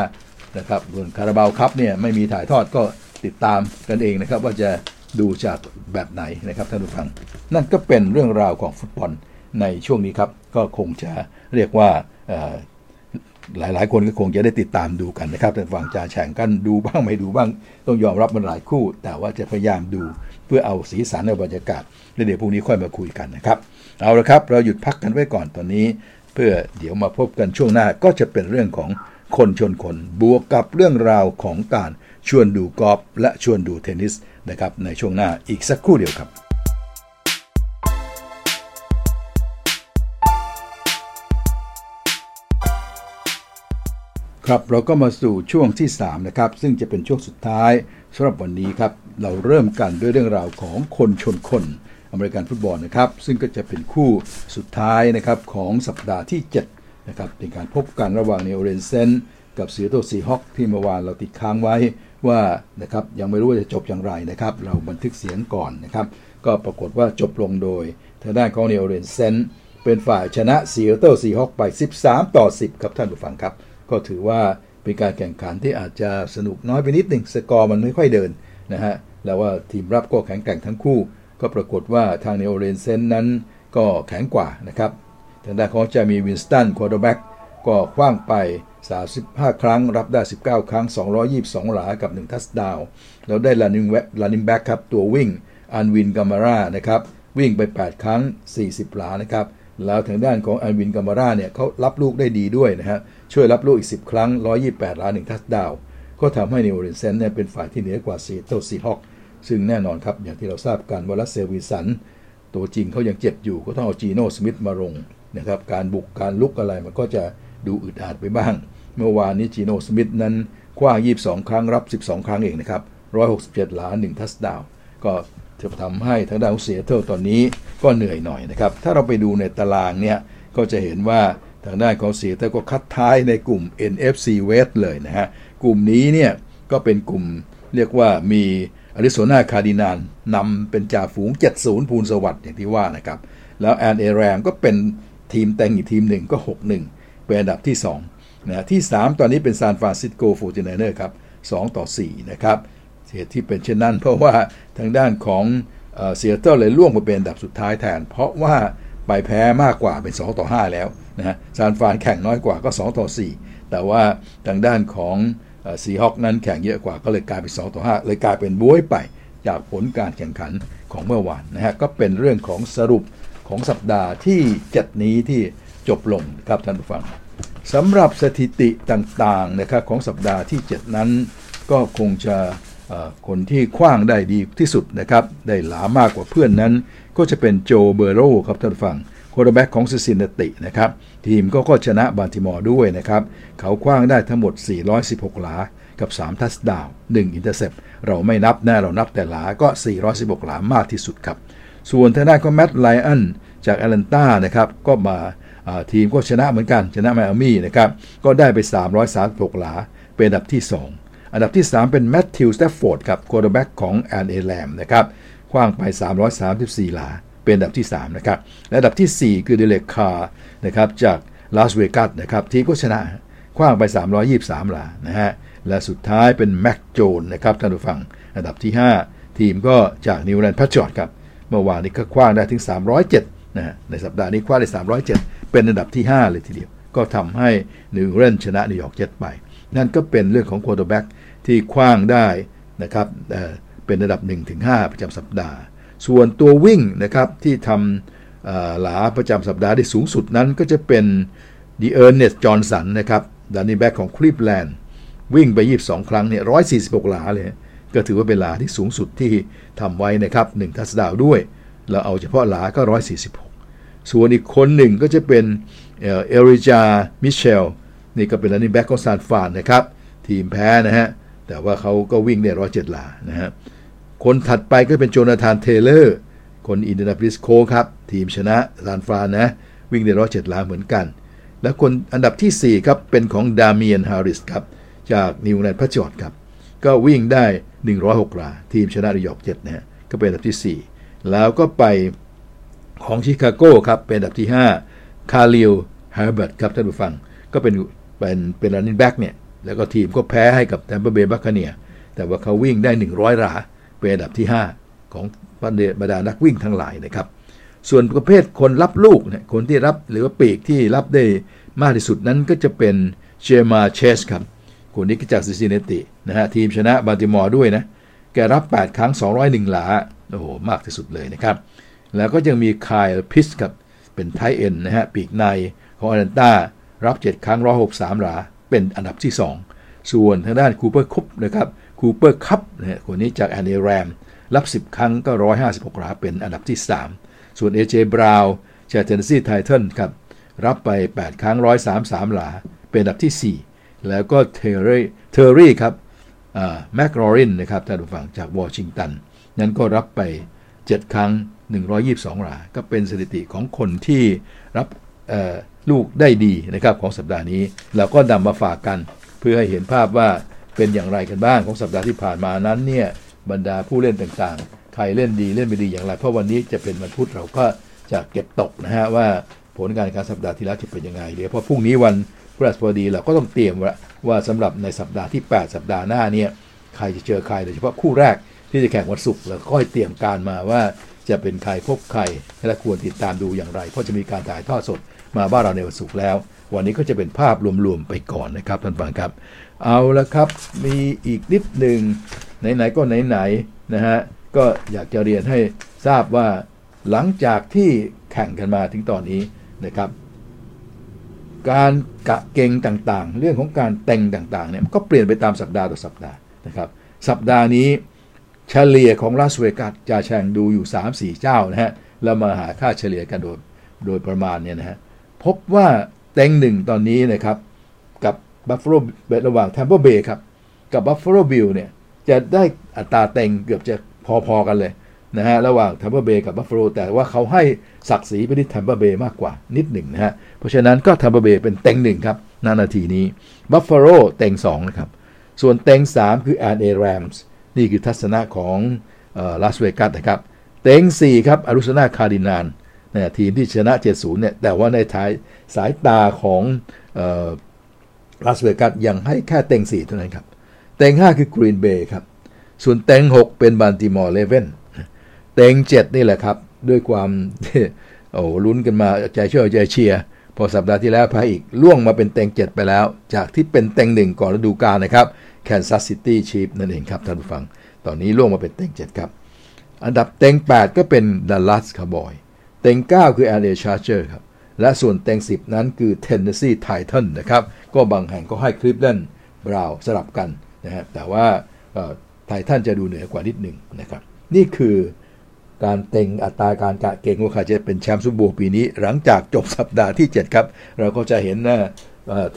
นะครับส่วนคาราบาวคัพเนี่ยไม่มีถ่ายทอดก็ติดตามกันเองนะครับ ว่าจะดูจากแบบไหนนะครับท่านผู้ฟัง นั่นก็เป็นเรื่องราวของฟุตบอลในช่วงนี้ครับ ก็คงจะเรียกว่าหลายๆ คนก็คงจะได้ติดตามดูกันนะครับท่านฟังจ่าแข่งกันดูบ้างไม่ดูบ้างต้องยอมรับมันหลายคู่ แต่ว่าจะพยายามดู เพื่อเอาสีสันในบรรยากาศแล้วเดี๋ยวพรุ่งนี้ค่อยมาคุยกันนะครับ เอาละครับ เราหยุดพักกันไว้ก่อนตอนนี้ เพื่อเดี๋ยวมาพบกันช่วงหน้าก็จะเป็นเรื่องของคนชนคนบวกกับเรื่องราวของการชวนดูกอล์ฟและชวนดูเทนนิสนะครับในช่วงหน้าอีกสักครู่เดียวครับครับเราก็มาสู่ช่วงที่3นะครับซึ่งจะเป็นช่วงสุดท้ายสำหรับวันนี้ครับ เราเริ่มกันด้วยเรื่องราวของคนชนคนอเมริกันฟุตบอลนะครับ ซึ่งก็จะเป็นคู่สุดท้ายนะครับของสัปดาห์ที่7นะครับเป็นการพบกันระหว่าง New Orleans Saints กับ Seattle Seahawks ที่เมื่อวานเราติดค้างไว้ว่านะครับยังไม่รู้ว่าจะจบอย่างไรนะครับ เราบันทึกเสียงก่อนนะครับ ก็ปรากฏว่าจบลงโดยทางด้านของ New Orleans Saints เป็นฝ่ายชนะ Seattle Seahawks ไป 13 ต่อ 10 ครับท่านผู้ฟังครับ ก็ถือว่าเป็นการแข่งขันที่อาจจะสนุกน้อยไปนิดหนึ่งสกอร์มันไม่ค่อยเดิน นะฮะแล้วว่าทีมรับก็แข็งแกร่งทั้งคู่ ก็ปรากฏว่าทาง New Orleans Saints นั้นก็แข็งกว่านะครับทางด้านของ Jameis Winston quarterback ก็ขว้างไป 35 ครั้ง รับได้ 19 ครั้ง 222 หลา กับ 1 touchdown แล้วได้ running running back ครับ ตัววิ่ง Alvin Kamara นะครับ วิ่งไป 8 ครั้ง 40 หลา นะครับ แล้วทางด้านของ Alvin Kamara เนี่ยเขารับลูกได้ดีด้วยนะฮะ ช่วยรับลูกอีก 10 ครั้ง 128 หลา 1 touchdown ก็ทำให้ New Orleans Saints เนี่ยเป็นฝ่ายที่เหนือกว่า Seattle Seahawks ซึ่งแน่นอนครับ อย่างที่เราทราบกันว่า Russell Wilson ตัวจริงเขายังเจ็บอยู่ ก็ต้องเอา Geno Smith มาลงนะครับการบุกการรุกอะไรมันก็จะดูอึดอัดไปบ้าง เมื่อวานนี้ Geno Smith นั้นขว้าง22 ครั้งรับ 12 ครั้งเองนะครับ 167 หลา 1 touchdown ก็จะทำให้ทางด้านเสียเท่าตอนนี้ก็เหนื่อยหน่อยนะครับ ถ้าเราไปดูในตารางเนี่ยก็จะเห็นว่าทางด้านของเสียเท่าก็คัดท้ายในกลุ่ม NFC West เลยนะฮะ กลุ่มนี้เนี่ยก็เป็นกลุ่มเรียกว่ามี Arizona Cardinals นำเป็นจ่าฝูง 7-0 ภูลสวัสดิ์อย่างที่ว่านะครับ แล้ว LA Rams ก็เป็นทีมแกร่งอีกทีมหนึ่งก็ 6-1 เป็นอันดับที่2นะที่ 3 ตอนนี้เป็น San Francisco 49ers ครับ2ต่อ 4 นะครับเหตุที่เป็นเช่นนั้น เพราะว่าทางด้านของเซียเตอร์เลยล่วงมาเป็นอันดับสุดท้ายแทน เพราะว่าไปแพ้มากกว่าเป็น 2 ต่อ 5 แล้วนะฮะซานฟรานแข่งน้อยกว่าก็ 2 ต่อ 4 แต่ว่าทางด้านของ ซีฮอคนั้นแข่งเยอะกว่าก็เลยกลายเป็น2ต่อ5เลยกลายเป็นบ้วยไปจากผลการแข่งขันของเมื่อวานนะฮะก็เป็นเรื่องของสรุปของสัปดาห์ที่ 7 นี้ที่จบลงครับท่านผู้ฟังสำหรับสถิติต่างๆนะครับของสัปดาห์ที่ 7 นั้น ก็คงจะคนที่ขว้างได้ดีที่สุดนะครับ ได้หลามากกว่าเพื่อนนั้น ก็จะเป็น Joe Burrow ครับท่านผู้ฟัง quarterback ของ Cincinnati นะครับ ทีมก็ก็ชนะ Baltimore ด้วยนะครับ เขาขว้างได้ทั้งหมด 416 หลา กับ 3 touchdown 1 intercept เราไม่นับแน่เรานับแต่หลาก็ 416 หลามากที่สุดครับ ส่วนทางด้านของ Matt Ryan จากแอตแลนตานะครับก็มาทีมก็ชนะเหมือนกันชนะไมอามี่นะครับ ก็ได้ไป 336 หลา เป็นอันดับที่ 2 อันดับที่ 3 เป็น Matthew Stafford ครับ quarterback ของ LA Rams นะครับขว้างไป 334 หลา เป็นอันดับที่ 3 นะครับและอันดับที่ 4 คือ Derek Carr นะครับจากลาสเวกัสนะครับทีมก็ชนะขว้างไป 323 หลานะฮะและสุดท้ายเป็น Mac Jones นะครับท่านผู้ฟังอันดับที่ 5 ทีมก็จาก New England Patriots ครับเมื่อวานนี้ก็ขว้างได้ถึง 307นะในสัปดาห์นี้ขว้างได้ 307 เป็นอันดับที่ 5 เลยทีเดียว ก็ทำให้ New England ชนะ New York Jets ไป นั่นก็เป็นเรื่องของ quarterback ที่ขว้างได้นะครับเป็นระดับ 1-5 ประจำสัปดาห์ ส่วนตัววิ่งนะครับที่ทำหลาประจำสัปดาห์ได้สูงสุดนั้นก็จะเป็น D'Ernest Johnson นะครับ running back ของคลีฟแลนด์วิ่งไป 22 ครั้งเนี่ย146 หลาเลยก็ถือว่าเป็นหลาที่สูงสุดที่ทำไว้นะครับ1 touchdown ด้วย เราเอาเฉพาะหลาก็ 146 ส่วนอีกคนหนึ่งก็จะเป็น Elijah Mitchell นี่ก็เป็น running back ของซานฟานนะครับ ทีมแพ้นะฮะ แต่ว่าเขาก็วิ่งได้ 107 หลานะฮะ คนถัดไปก็เป็น Jonathan Taylor คนอินเดียนาโพลิสโคลต์ครับ ทีมชนะซานฟานนะ วิ่งได้107หลาเหมือนกัน และคนอันดับที่ 4 ครับ เป็นของ Damien Harris ครับ จาก New England Patriots ครับ ก็วิ่งได้ 106หลาทีมชนะนิวยอร์กเจ็ตนะฮะก็เป็นอันดับที่ 4 แล้วก็ไปของชิคาโก้ครับ เป็นอันดับที่ 5 Khalil Herbert ครับท่านผู้ฟัง ก็เป็นเป็นเป็น running back เนี่ยแล้วก็ทีมก็แพ้ให้กับแตมเปอร์เบย์บัคเนียแต่ว่าเขาวิ่งได้ 100หลา เป็นอันดับที่ 5 ของบรรดานักวิ่งทั้งหลายนะครับ ส่วนประเภทคนรับลูกเนี่ยคนที่รับหรือว่าปีกที่รับได้มากที่สุดนั้นก็จะเป็นJa'Marr Chase ครับคนนี้ก็จากซินซินนาตินะฮะทีมชนะบัลติมอร์ด้วยนะแกรับ 8 ครั้ง 201 หลาโอ้โหมากที่สุดเลยนะครับ แล้วก็ยังมี Kyle Pitts ครับเป็น tight end นะฮะปีกในของแอตแลนตารับ 7 ครั้ง 163 หลา เป็นอันดับที่ 2 ส่วนทางด้าน Cooper Kupp นะครับ Cooper Kupp นะคนนี้จากแอนเอแรมรับ 10 ครั้งก็ 156หลาเป็นอันดับที่ 3 ส่วน A.J. Brownจากเทนเนสซี Titans ครับ รับไป 8 ครั้ง 133 หลา เป็นอันดับที่ 4 แล้วก็ Terry Terry ครับ McLaurin นะครับท่านผู้ฟังจากวอชิงตัน นั้นก็รับไป 7 ครั้ง 122 หลา ก็เป็นสถิติของคนที่รับลูกได้ดีนะครับของสัปดาห์นี้ เราก็นำมาฝากกัน เพื่อให้เห็นภาพว่า เป็นอย่างไรกันบ้างของสัปดาห์ที่ผ่านมานั้นเนี่ยบรรดาผู้เล่นต่างๆ ใครเล่นดีเล่นไม่ดีอย่างไร เพราะวันนี้จะเป็นวันพุธเราก็จะเก็บตกนะฮะว่าผลการการสัปดาห์ที่แล้วจะเป็นยังไงเดี๋ยวพอพรุ่งนี้วันพฤหัสบดีเราก็ต้องเตรียมว่าว่าสำหรับในสัปดาห์ที่ 8 สัปดาห์หน้าเนี่ยใครจะเจอใครโดยเฉพาะคู่แรกที่จะแข่งวันศุกร์แล้วค่อยเตรียมการมาว่าจะเป็นใครพบใครและควรติดตามดูอย่างไร เพราะจะมีการถ่ายทอดสดมาบ้านเราในวันศุกร์แล้ว วันนี้ก็จะเป็นภาพรวมๆไปก่อนนะครับท่านฟังครับ เอาละครับ มีอีกนิดหนึ่งไหนๆก็ไหนๆนะฮะก็อยากจะเรียนให้ทราบว่าหลังจากที่แข่งกันมาถึงตอนนี้นะครับ การกะเกงต่างๆ เรื่องของการแต่งต่างๆเนี่ยก็เปลี่ยนไปตามสัปดาห์ต่อสัปดาห์นะครับ สัปดาห์นี้เฉลี่ยของลาสเวกัสจะแชงดูอยู่ 3-4 เจ้านะฮะแล้วมาหาค่าเฉลี่ยกันโดยโดยประมาณเนี่ยนะฮะพบว่าเต็งหนึ่งตอนนี้นะครับ บัฟฟาโลระหว่างแทมเปอร์เบย์ครับ กับบัฟฟาโล Bills เนี่ย จะได้อัตราเต็งเกือบจะพอๆกันเลยนะฮะระหว่างแทมเปอร์เบย์กับบัฟฟาโลแต่ว่าเขาให้ศักดิ์ศรีไปที่แทมเปอร์เบย์มากกว่านิดหนึ่งนะฮะเพราะฉะนั้นก็แทมเปอร์เบย์เป็นเต็งหนึ่งครับณ นาทีนี้บัฟฟาโลเต็งสองนะครับส่วนเต็งสามคือ LA Rams นี่คือทัศนะของลาสเวกัสนะครับ เต็งสี่ครับอาริโซนา Cardinals นะทีมที่ชนะ 70เนี่ยแต่ว่าในท้ายสายตาของ ลาสเวกัสยังให้แค่เต็งสี่เท่านั้นครับ เต็งห้าคือกรีนเบย์ครับ ส่วนเต็งหกเป็นบันติมอร์เลเว่นเต็งเจ็ดนี่แหละครับ ด้วยความโอ้ลุ้นกันมาใจเชื่อใจเชียร์พอสัปดาห์ที่แล้วพาอีกล่วงมาเป็นเต็งเจ็ดไปแล้ว จากที่เป็นเต็งหนึ่งก่อนฤดูกาลนะครับแคนซัสซิตี้ชีฟนั่นเองครับท่านผู้ฟัง ตอนนี้ล่วงมาเป็นเต็งเจ็ดครับ อันดับเต็ง 8 ก็เป็นดัลลัสคาร์บอยเต็ง 9 คือ LA Chargers ครับ และส่วนเต็ง 10 นั้นคือเทนเนสซี Titans นะครับ ก็บางแห่งก็ให้คลีฟแลนด์ Browns สลับกันนะฮะแต่ว่า Titans จะดูเหนือกว่านิดหนึ่งนะครับ นี่คือการเต็งอัตราการกะเก็งว่าใครจะเป็นแชมป์ซุปเปอร์ปีนี้ หลังจากจบสัปดาห์ที่ 7 ครับ เราก็จะเห็นนะ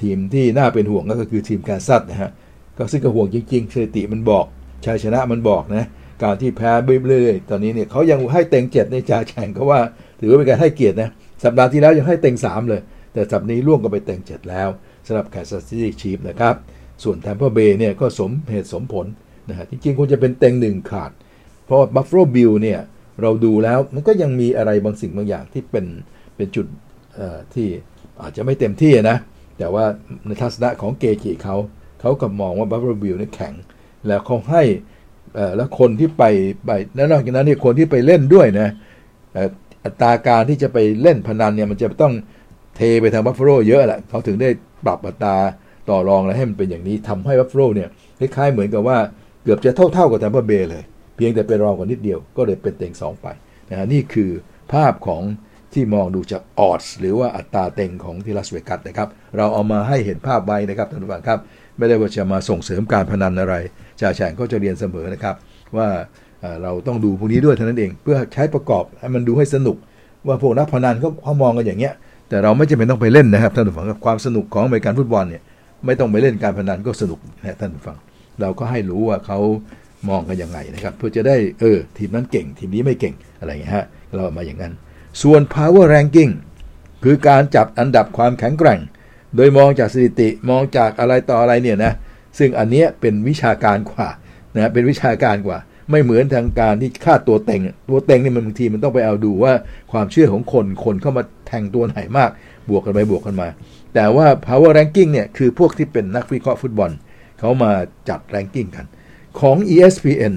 ทีมที่น่าเป็นห่วงก็คือทีมแคนซัสนะฮะก็ซึ่งก็ห่วงจริงๆสถิติมันบอกชัยชนะมันบอกนะการที่แพ้เรื่อยๆตอนนี้เนี่ยเขายังให้เต็งเจ็ดนี่จ่าแฉ่งก็ว่า ถือว่าเป็นการให้เกียรตินะ สัปดาห์ที่แล้วยังให้เต็งสามเลย แต่สัปดาห์นี้ร่วงก็ไปเต็งเจ็ดแล้วสำหรับแคนซัสซิตี้ Chiefs นะครับ ส่วนแทมเปอร์เบย์เนี่ยก็สมเหตุสมผลนะฮะจริงๆควรจะเป็นเต็งหนึ่งขาด เพราะบัฟฟ a ลบิลเนี่ยเราดูแล้วมันก็ยังมีอะไรบางสิ่งบางอย่างที่เป็นเป็นจุดที่อาจจะไม่เต็มที่นะ แต่ว่าในทัศนะของเกจิเขาเขากลับมองว่าบัฟฟ a ลบิลนี่แข็ง แล้วเขาให้แล้วคนที่ไปไปนอกจากนั้นเนี่ยคนที่ไปเล่นด้วยนะ อัตราการที่จะไปเล่นพนันเนี่ยมันจะต้องเทไปทางบัฟฟ a ลเยอะแหละเขาถึงได้ปรับอัตราต่อรองแล้วให้มันเป็นอย่างนี้ทำให้บัฟฟ a ลเนี่ยคล้ายๆเหมือนกับว่าเกือบจะเท่าๆกับแทมเปอร์เบย์เลย เพียงแต่เป็นรองกว่านิดเดียวก็เลยเป็นเต็งสองไปนะนี่คือภาพของที่มองดูจากออดหรือว่าอัตราเต็งของที่ลาสเวกัสนะครับ เราเอามาให้เห็นภาพไว้นะครับท่านผู้ฟังครับ ไม่ได้ว่าจะมาส่งเสริมการพนันอะไรจ่าแฉงก็จะเรียนเสมอนะครับว่า เราต้องดูพวกนี้ด้วยเท่านั้นเอง เพื่อใช้ประกอบให้มันดูให้สนุก ว่าพวกนักพนันเขาเขามองกันอย่างเงี้ย แต่เราไม่จำเป็นต้องไปเล่นนะครับท่านผู้ฟังความสนุกของอเมริกันฟุตบอลเนี่ยไม่ต้องไปเล่นการพนันก็สนุกนะท่านผู้ฟัง เราก็ให้รู้ว่าเขามองกันยังไงนะครับ เพื่อจะได้เออทีมนั้นเก่ง ทีมนี้ไม่เก่งอะไรเงี้ยฮะเรามาอย่างนั้น ส่วน power ranking คือการจับอันดับความแข็งแกร่ง โดยมองจากสถิติมองจากอะไรต่ออะไรเนี่ยนะซึ่งอันเนี้ยเป็นวิชาการกว่านะเป็นวิชาการกว่า ไม่เหมือนทางการที่ค่าตัวเต็งตัวเต็งนี่มันบางทีมันต้องไปเอาดูว่าความเชื่อของคนคนเข้ามาแทงตัวไหนมาก บวกกันไปบวกกันมา แต่ว่า power ranking เนี่ยคือพวกที่เป็นนักวิเคราะห์ฟุตบอลเขามาจัด ranking กัน ของ ESPN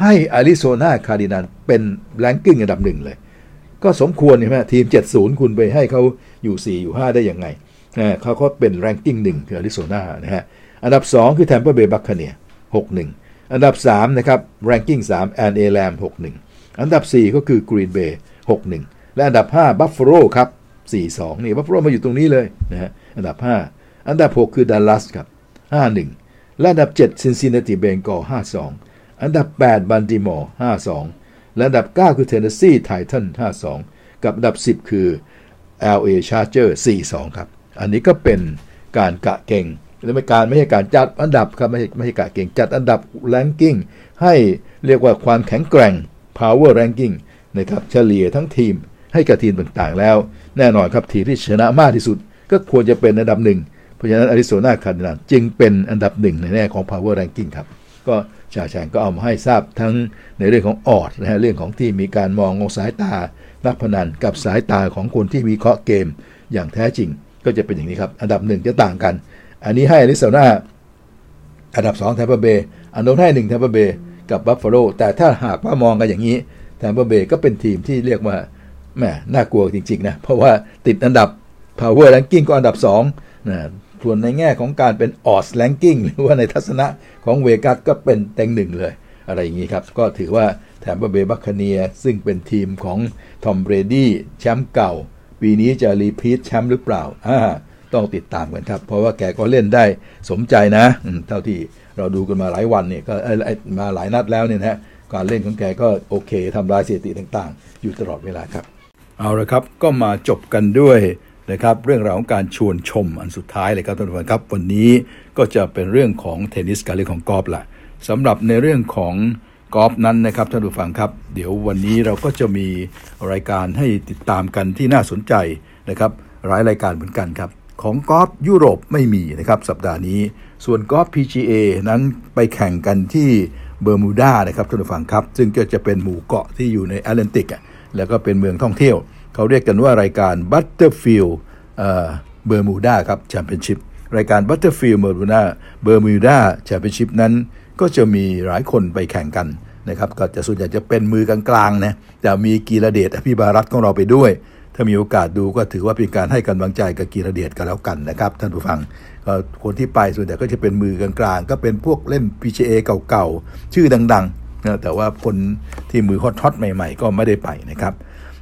ให้อาริโซนา Cardinals เป็น ranking อันดับหนึ่งเลย ก็สมควรใช่ไหมทีม 70 คุณไปให้เขาอยู่ 4 อยู่ 5 ได้ยังไงเขาเขาเป็น ranking 1คืออาริโซนานะฮะอันดับ 2 คือแทมเปอร์เบย์ Buccaneers 61 อันดับ3นะครับ ranking 3 and a l a m 61 อันดับ 4 ก็คือ Green Bay 61 และอันดับ 5 Buffalo ครับ 42 นี่บัฟฟาโลมาอยู่ตรงนี้เลยนะฮะอันดับ 5 อันดับ 6 คือดัลลัสครับ 51 และอันดับ 7 ซินซินนาติ Bengals 52 อันดับ 8 บัลติมอร์ 52 และอันดับ 9 คือเทนเนสซี Titans 52 กับอันดับ 10 คือ LA Charger 42 ครับ อันนี้ก็เป็นการกะเก็ง และไม่การไม่ใช่การจัดอันดับครับไม่ใช่ไม่ใช่กะเก็งจัดอันดับ ranking ให้เรียกว่าความแข็งแกร่ง power ranking นะครับเฉลี่ยทั้งทีมให้กับทีมต่างๆ แล้ว แน่นอนครับทีมที่ชนะมากที่สุด ก็ควรจะเป็นอันดับหนึ่งเพราะฉะนั้นอาริโซนา Cardinals จึงเป็นอันดับหนึ่งในแง่ของ power ranking ครับ ก็จ่าแฉ่งก็เอามาให้ทราบทั้งในเรื่องของ odds นะฮะเรื่องของที่มีการมองสายตา นักพนันกับสายตาของคนที่มีวิเคราะห์เกม อย่างแท้จริง ก็จะเป็นอย่างนี้ครับ อันดับหนึ่งจะต่างกัน อันนี้ให้อาริโซนาอันดับ2แทมเปอร์เบย์อันโน้นให้1แทมเปอร์เบย์กับบัฟฟาโลแต่ถ้าหากว่ามองกันอย่างนี้แทมเปอร์เบย์ก็เป็นทีมที่เรียกว่าแม่น่ากลัวจริงๆนะเพราะว่าติดอันดับ power ranking ก็อันดับ2นะส่วนในแง่ของการเป็น odds ranking หรือว่าในทัศนะของเวกัสก็เป็นเต็งหนึ่งเลย อะไรอย่างนี้ครับ ก็ถือว่าแถมเบย์บัคเนียซึ่งเป็นทีมของ Tom Brady แชมป์เก่า ปีนี้จะ repeat แชมป์หรือเปล่าอ่า ต้องติดตามกันครับ เพราะว่าแกก็เล่นได้สมใจนะเท่าที่เราดูกันมาหลายวันเนี่ยก็มาหลายนัดแล้วเนี่ยนะการเล่นของแกก็โอเคทำลายสถิติต่างๆ อยู่ตลอดเวลาครับ เอาละครับก็มาจบกันด้วยนะครับเรื่องราวของการชวนชมอันสุดท้ายเลยครับท่านผู้ชมครับ วันนี้ก็จะเป็นเรื่องของเทนนิสกับเรื่องของกอล์ฟละสำหรับในเรื่องของกอล์ฟนั้นนะครับท่านผู้ฟังครับ เดี๋ยววันนี้เราก็จะมีรายการให้ติดตามกันที่น่าสนใจนะครับหลายรายการเหมือนกันครับ ของกอล์ฟยุโรปไม่มีนะครับสัปดาห์นี้ ส่วนกอล์ฟ PGA นั้นไปแข่งกันที่เบอร์มูดานะครับท่านผู้ฟังครับ ซึ่งก็จะเป็นหมู่เกาะที่อยู่ในแอตแลนติกแล้วก็เป็นเมืองท่องเที่ยว เขาเรียกกันว่ารายการ Butterfield เบอร์มูดาครับแชมเปี้ยนชิพรายการ Butterfield เบอร์มูดาเบอร์มูดาแชมเปี้ยนชิพนั้นก็จะมีหลายคนไปแข่งกันนะครับก็จะส่วนใหญ่จะเป็นมือกลางๆนะแต่มีกีรเดชอภิบารัตของเราไปด้วย ถ้ามีโอกาสดูก็ถือว่าเป็นการให้กำลังใจกับกีรเดชกันแล้วกันนะครับท่านผู้ฟังคนที่ไปส่วนใหญ่ก็จะเป็นมือกลางๆ ก็เป็นพวกเล่น PGA เก่าๆ ชื่อดังๆนะแต่ว่าคนที่มือฮอตๆใหม่ ๆ ก็ไม่ได้ไปนะครับ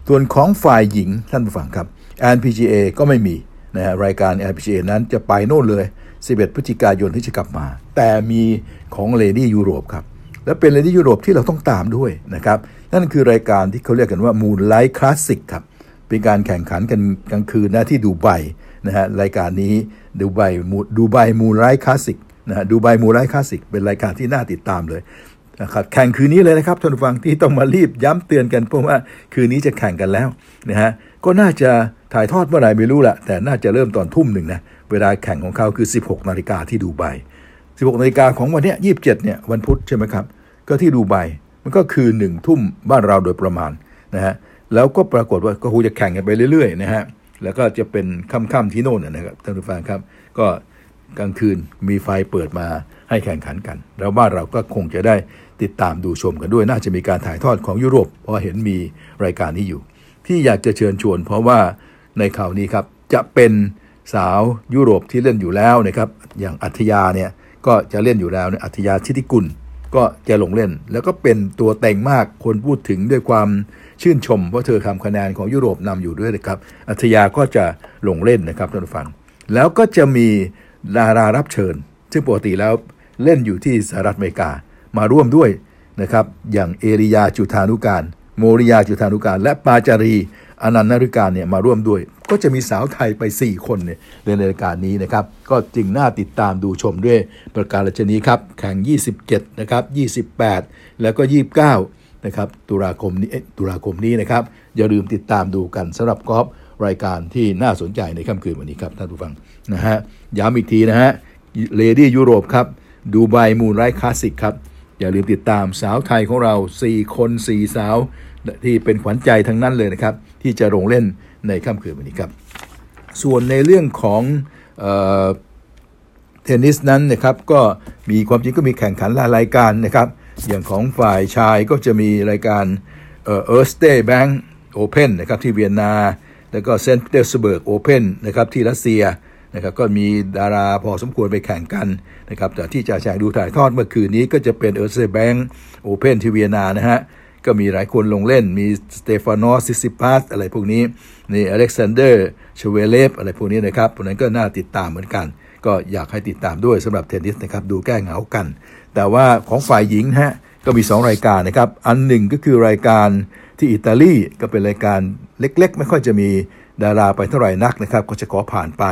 ส่วนของฝ่ายหญิงท่านผู้ฟังครับ NPGA ก็ไม่มีนะฮะรายการ NPGA นั้นจะไปโน่นเลย 11 พฤศจิกายนที่จะกลับมา แต่มีของเลดี้ยุโรปครับและเป็นเลดี้ยุโรปที่เราต้องตามด้วยนะครับนั่นคือรายการที่เขาเรียกกันว่า Moonlight Classic ครับ เป็นการแข่งขันกันกลางคืนนะที่ดูไบนะฮะรายการนี้ดูไบดูไบ Moonlight Classic นะฮะดูไบ Moonlight Classic เป็นรายการที่น่าติดตามเลยนะครับแข่งคืนนี้เลยนะครับท่านผู้ฟังที่ต้องมารีบย้ำเตือนกันเพราะว่าคืนนี้จะแข่งกันแล้วนะฮะก็น่าจะถ่ายทอดเมื่อไหร่ไม่รู้ละแต่น่าจะเริ่มตอนทุ่มหนึ่งนะเวลาแข่งของเขาคือ 16 นาฬิกาที่ดูไบ16นาฬิกาของวันเนี้ย27เนี่ยวันพุธใช่ไหมครับก็ที่ดูไบมันก็คือหนึ่งทุ่มบ้านเราโดยประมาณนะฮะ แล้วก็ปรากฏว่าก็คงจะแข่งกันไปเรื่อยๆนะฮะแล้วก็จะเป็นค่ำๆที่โน่นนะครับท่านผู้ฟังครับ ก็กลางคืนมีไฟเปิดมาให้แข่งขันกัน แล้วบ้านเราก็คงจะได้ติดตามดูชมกันด้วย น่าจะมีการถ่ายทอดของยุโรป เพราะเห็นมีรายการนี้อยู่ ที่อยากจะเชิญชวน เพราะว่าในข่าวนี้ครับจะเป็นสาวยุโรปที่เล่นอยู่แล้วนะครับอย่างอัธยาเนี่ยก็จะเล่นอยู่แล้วเนี่ยอัธยาชิติกุลก็จะลงเล่น แล้วก็เป็นตัวเต็งมากคนพูดถึงด้วยความ ชื่นชมเพราะเธอทำคะแนนของยุโรปนำอยู่ด้วยนะครับ อัธยาก็จะลงเล่นนะครับท่านผู้ฟัง แล้วก็จะมีดารารับเชิญ ซึ่งปกติแล้วเล่นอยู่ที่สหรัฐอเมริกามาร่วมด้วยนะครับ อย่างเอริยาจุธานุการ โมริยาจุธานุการ และปาจารีอนันต์นริการเนี่ยมาร่วมด้วย ก็จะมีสาวไทยไป 4 คนเนี่ยในรายการนี้นะครับ ก็จึงน่าติดตามดูชมด้วยประการชนีครับ แข่ง 27 นะครับ 28 แล้วก็ 29 นะครับตุลาคมนี้ตุลาคมนี้นะครับ อย่าลืมติดตามดูกันสำหรับกอล์ฟรายการที่น่าสนใจในค่ำคืนวันนี้ครับท่านผู้ฟังนะฮะย้ำอีกทีนะฮะเลดี้ยุโรปครับดูไบ Moonlight Classic ครับ อย่าลืมติดตามสาวไทยของเรา 4 คน 4 สาว ที่เป็นขวัญใจทั้งนั้นเลยนะครับ ที่จะลงเล่นในค่ำคืนวันนี้ครับ ส่วนในเรื่องของเทนนิสนั้นนะครับก็มีความจริงก็มีแข่งขันหลายรายการนะครับ อย่างของฝ่ายชายก็จะมีรายการ Erste Bank Open นะครับที่เวียนนา แล้วก็เซนต์ปีเตอร์สเบิร์ก Open นะครับที่รัสเซียนะครับก็มีดาราพอสมควรไปแข่งกันนะครับแต่ที่จ่าแฉ่งดูถ่ายทอดเมื่อคืนนี้ก็จะเป็น Erste Bank Open ที่เวียนนานะฮะ ก็มีหลายคนลงเล่นมีสเตฟานอสซิซิปัสอะไรพวกนี้นี่อเล็กซานเดอร์ซเวเรฟอะไรพวกนี้นะครับพวกนั้นก็น่าติดตามเหมือนกัน ก็อยากให้ติดตามด้วยสำหรับเทนนิสนะครับ ดูแก้เหงากัน แต่ว่าของฝ่ายหญิงฮะก็มี 2 รายการนะครับ อันหนึ่งก็คือรายการที่อิตาลีก็เป็นรายการเล็ก ๆ ไม่ค่อยจะมีดาราไปเท่าไหร่นักนะครับ ก็จะขอผ่านไป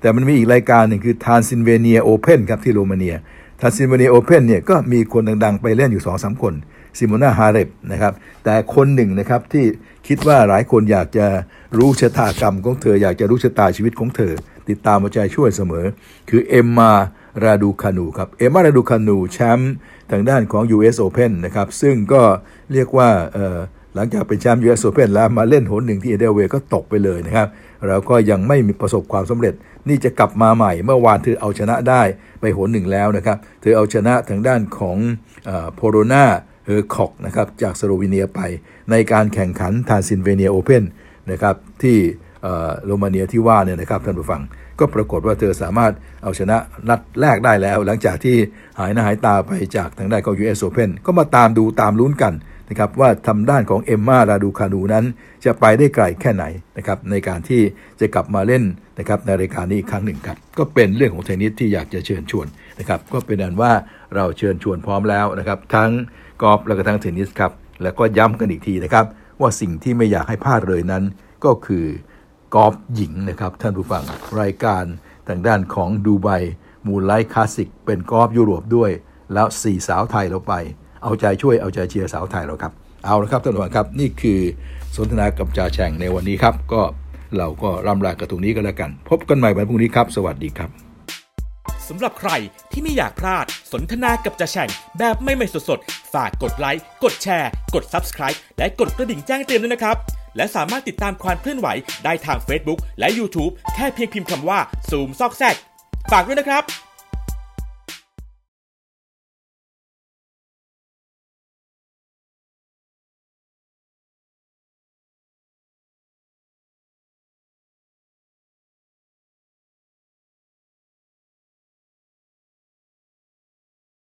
แต่มันมีอีกรายการหนึ่งคือ Transylvania Open ครับที่โรมาเนีย Transylvania Open เนี่ยก็มีคนดัง ๆ ไปเล่นอยู่2อสคนซิโมนาฮาเลปนะครับ แต่คนหนึ่งนะครับที่คิดว่าหลายคนอยากจะรู้ชะตากรรมของเธอ อยากจะรู้ชะตาชีวิตของเธอ ติดตามเอาใจช่วยเสมอ คือเอมมา ราดูคานูครับเอมมาราดูคานูแชมป์ทางด้านของ US Open นะครับ ซึ่งก็เรียกว่าหลังจากเป็นแชมป์ US Open แล้วมาเล่นหนหนึ่งที่ Indian Wells ก็ตกไปเลยนะครับแล้วก็ยังไม่มีประสบความสำเร็จ นี่จะกลับมาใหม่ เมื่อวานเธอเอาชนะได้ไปหนหนึ่งแล้วนะครับ เธอเอาชนะทางด้านของโพโลนาเฮอร์คอกนะครับจากสโลวีเนียไป ในการแข่งขัน Transylvania Open นะครับที่โรมาเนียที่ว่าเนี่ยนะครับท่านผู้ฟัง ก็ปรากฏว่าเธอสามารถเอาชนะนัดแรกได้แล้ว หลังจากที่หายหน้าหายตาไปจากทางด้านของ US Open ก็มาตามดูตามลุ้นกันนะครับว่าทำด้านของเอมมาราดูคานูนั้น จะไปได้ไกลแค่ไหนนะครับในการที่จะกลับมาเล่นนะครับในรายการนี้อีกครั้งหนึ่งครับ ก็เป็นเรื่องของเทนนิสที่อยากจะเชิญชวนนะครับก็เป็นอันว่าเราเชิญชวนพร้อมแล้วนะครับทั้งกอล์ฟและก็ทั้งเทนนิสครับแล้วก็ย้ำกันอีกทีนะครับว่าสิ่งที่ไม่อยากให้พลาดเลยนั้นก็คือ กอล์ฟหญิงนะครับ ท่านผู้ฟังรายการทางด้านของดูไบมูลไลท์คลาสสิกเป็นกอล์ฟยุโรปด้วย แล้วสี่สาวไทยเราไป เอาใจช่วยเอาใจเชียร์สาวไทยเราครับ เอาละครับท่านผู้ฟังครับ นี่คือสนทนากับจ่าแฉ่งในวันนี้ครับ ก็เราก็ร่ำลากันตรงนี้ก็แล้วกัน พบกันใหม่วันพรุ่งนี้ครับ สวัสดีครับสำหรับใครที่ไม่อยากพลาดสนทนากับจ่าแฉ่งแบบไม่ไม่สดๆฝากกดไลค์กดแชร์ กด Subscribe และกดกระดิ่งแจ้งเตือนด้วยนะครับ และสามารถติดตามความเคลื่อนไหวได้ทาง Facebook และ YouTube แค่เพียงพิมพ์คำว่าซูมซอกแซกฝากด้วยนะครับ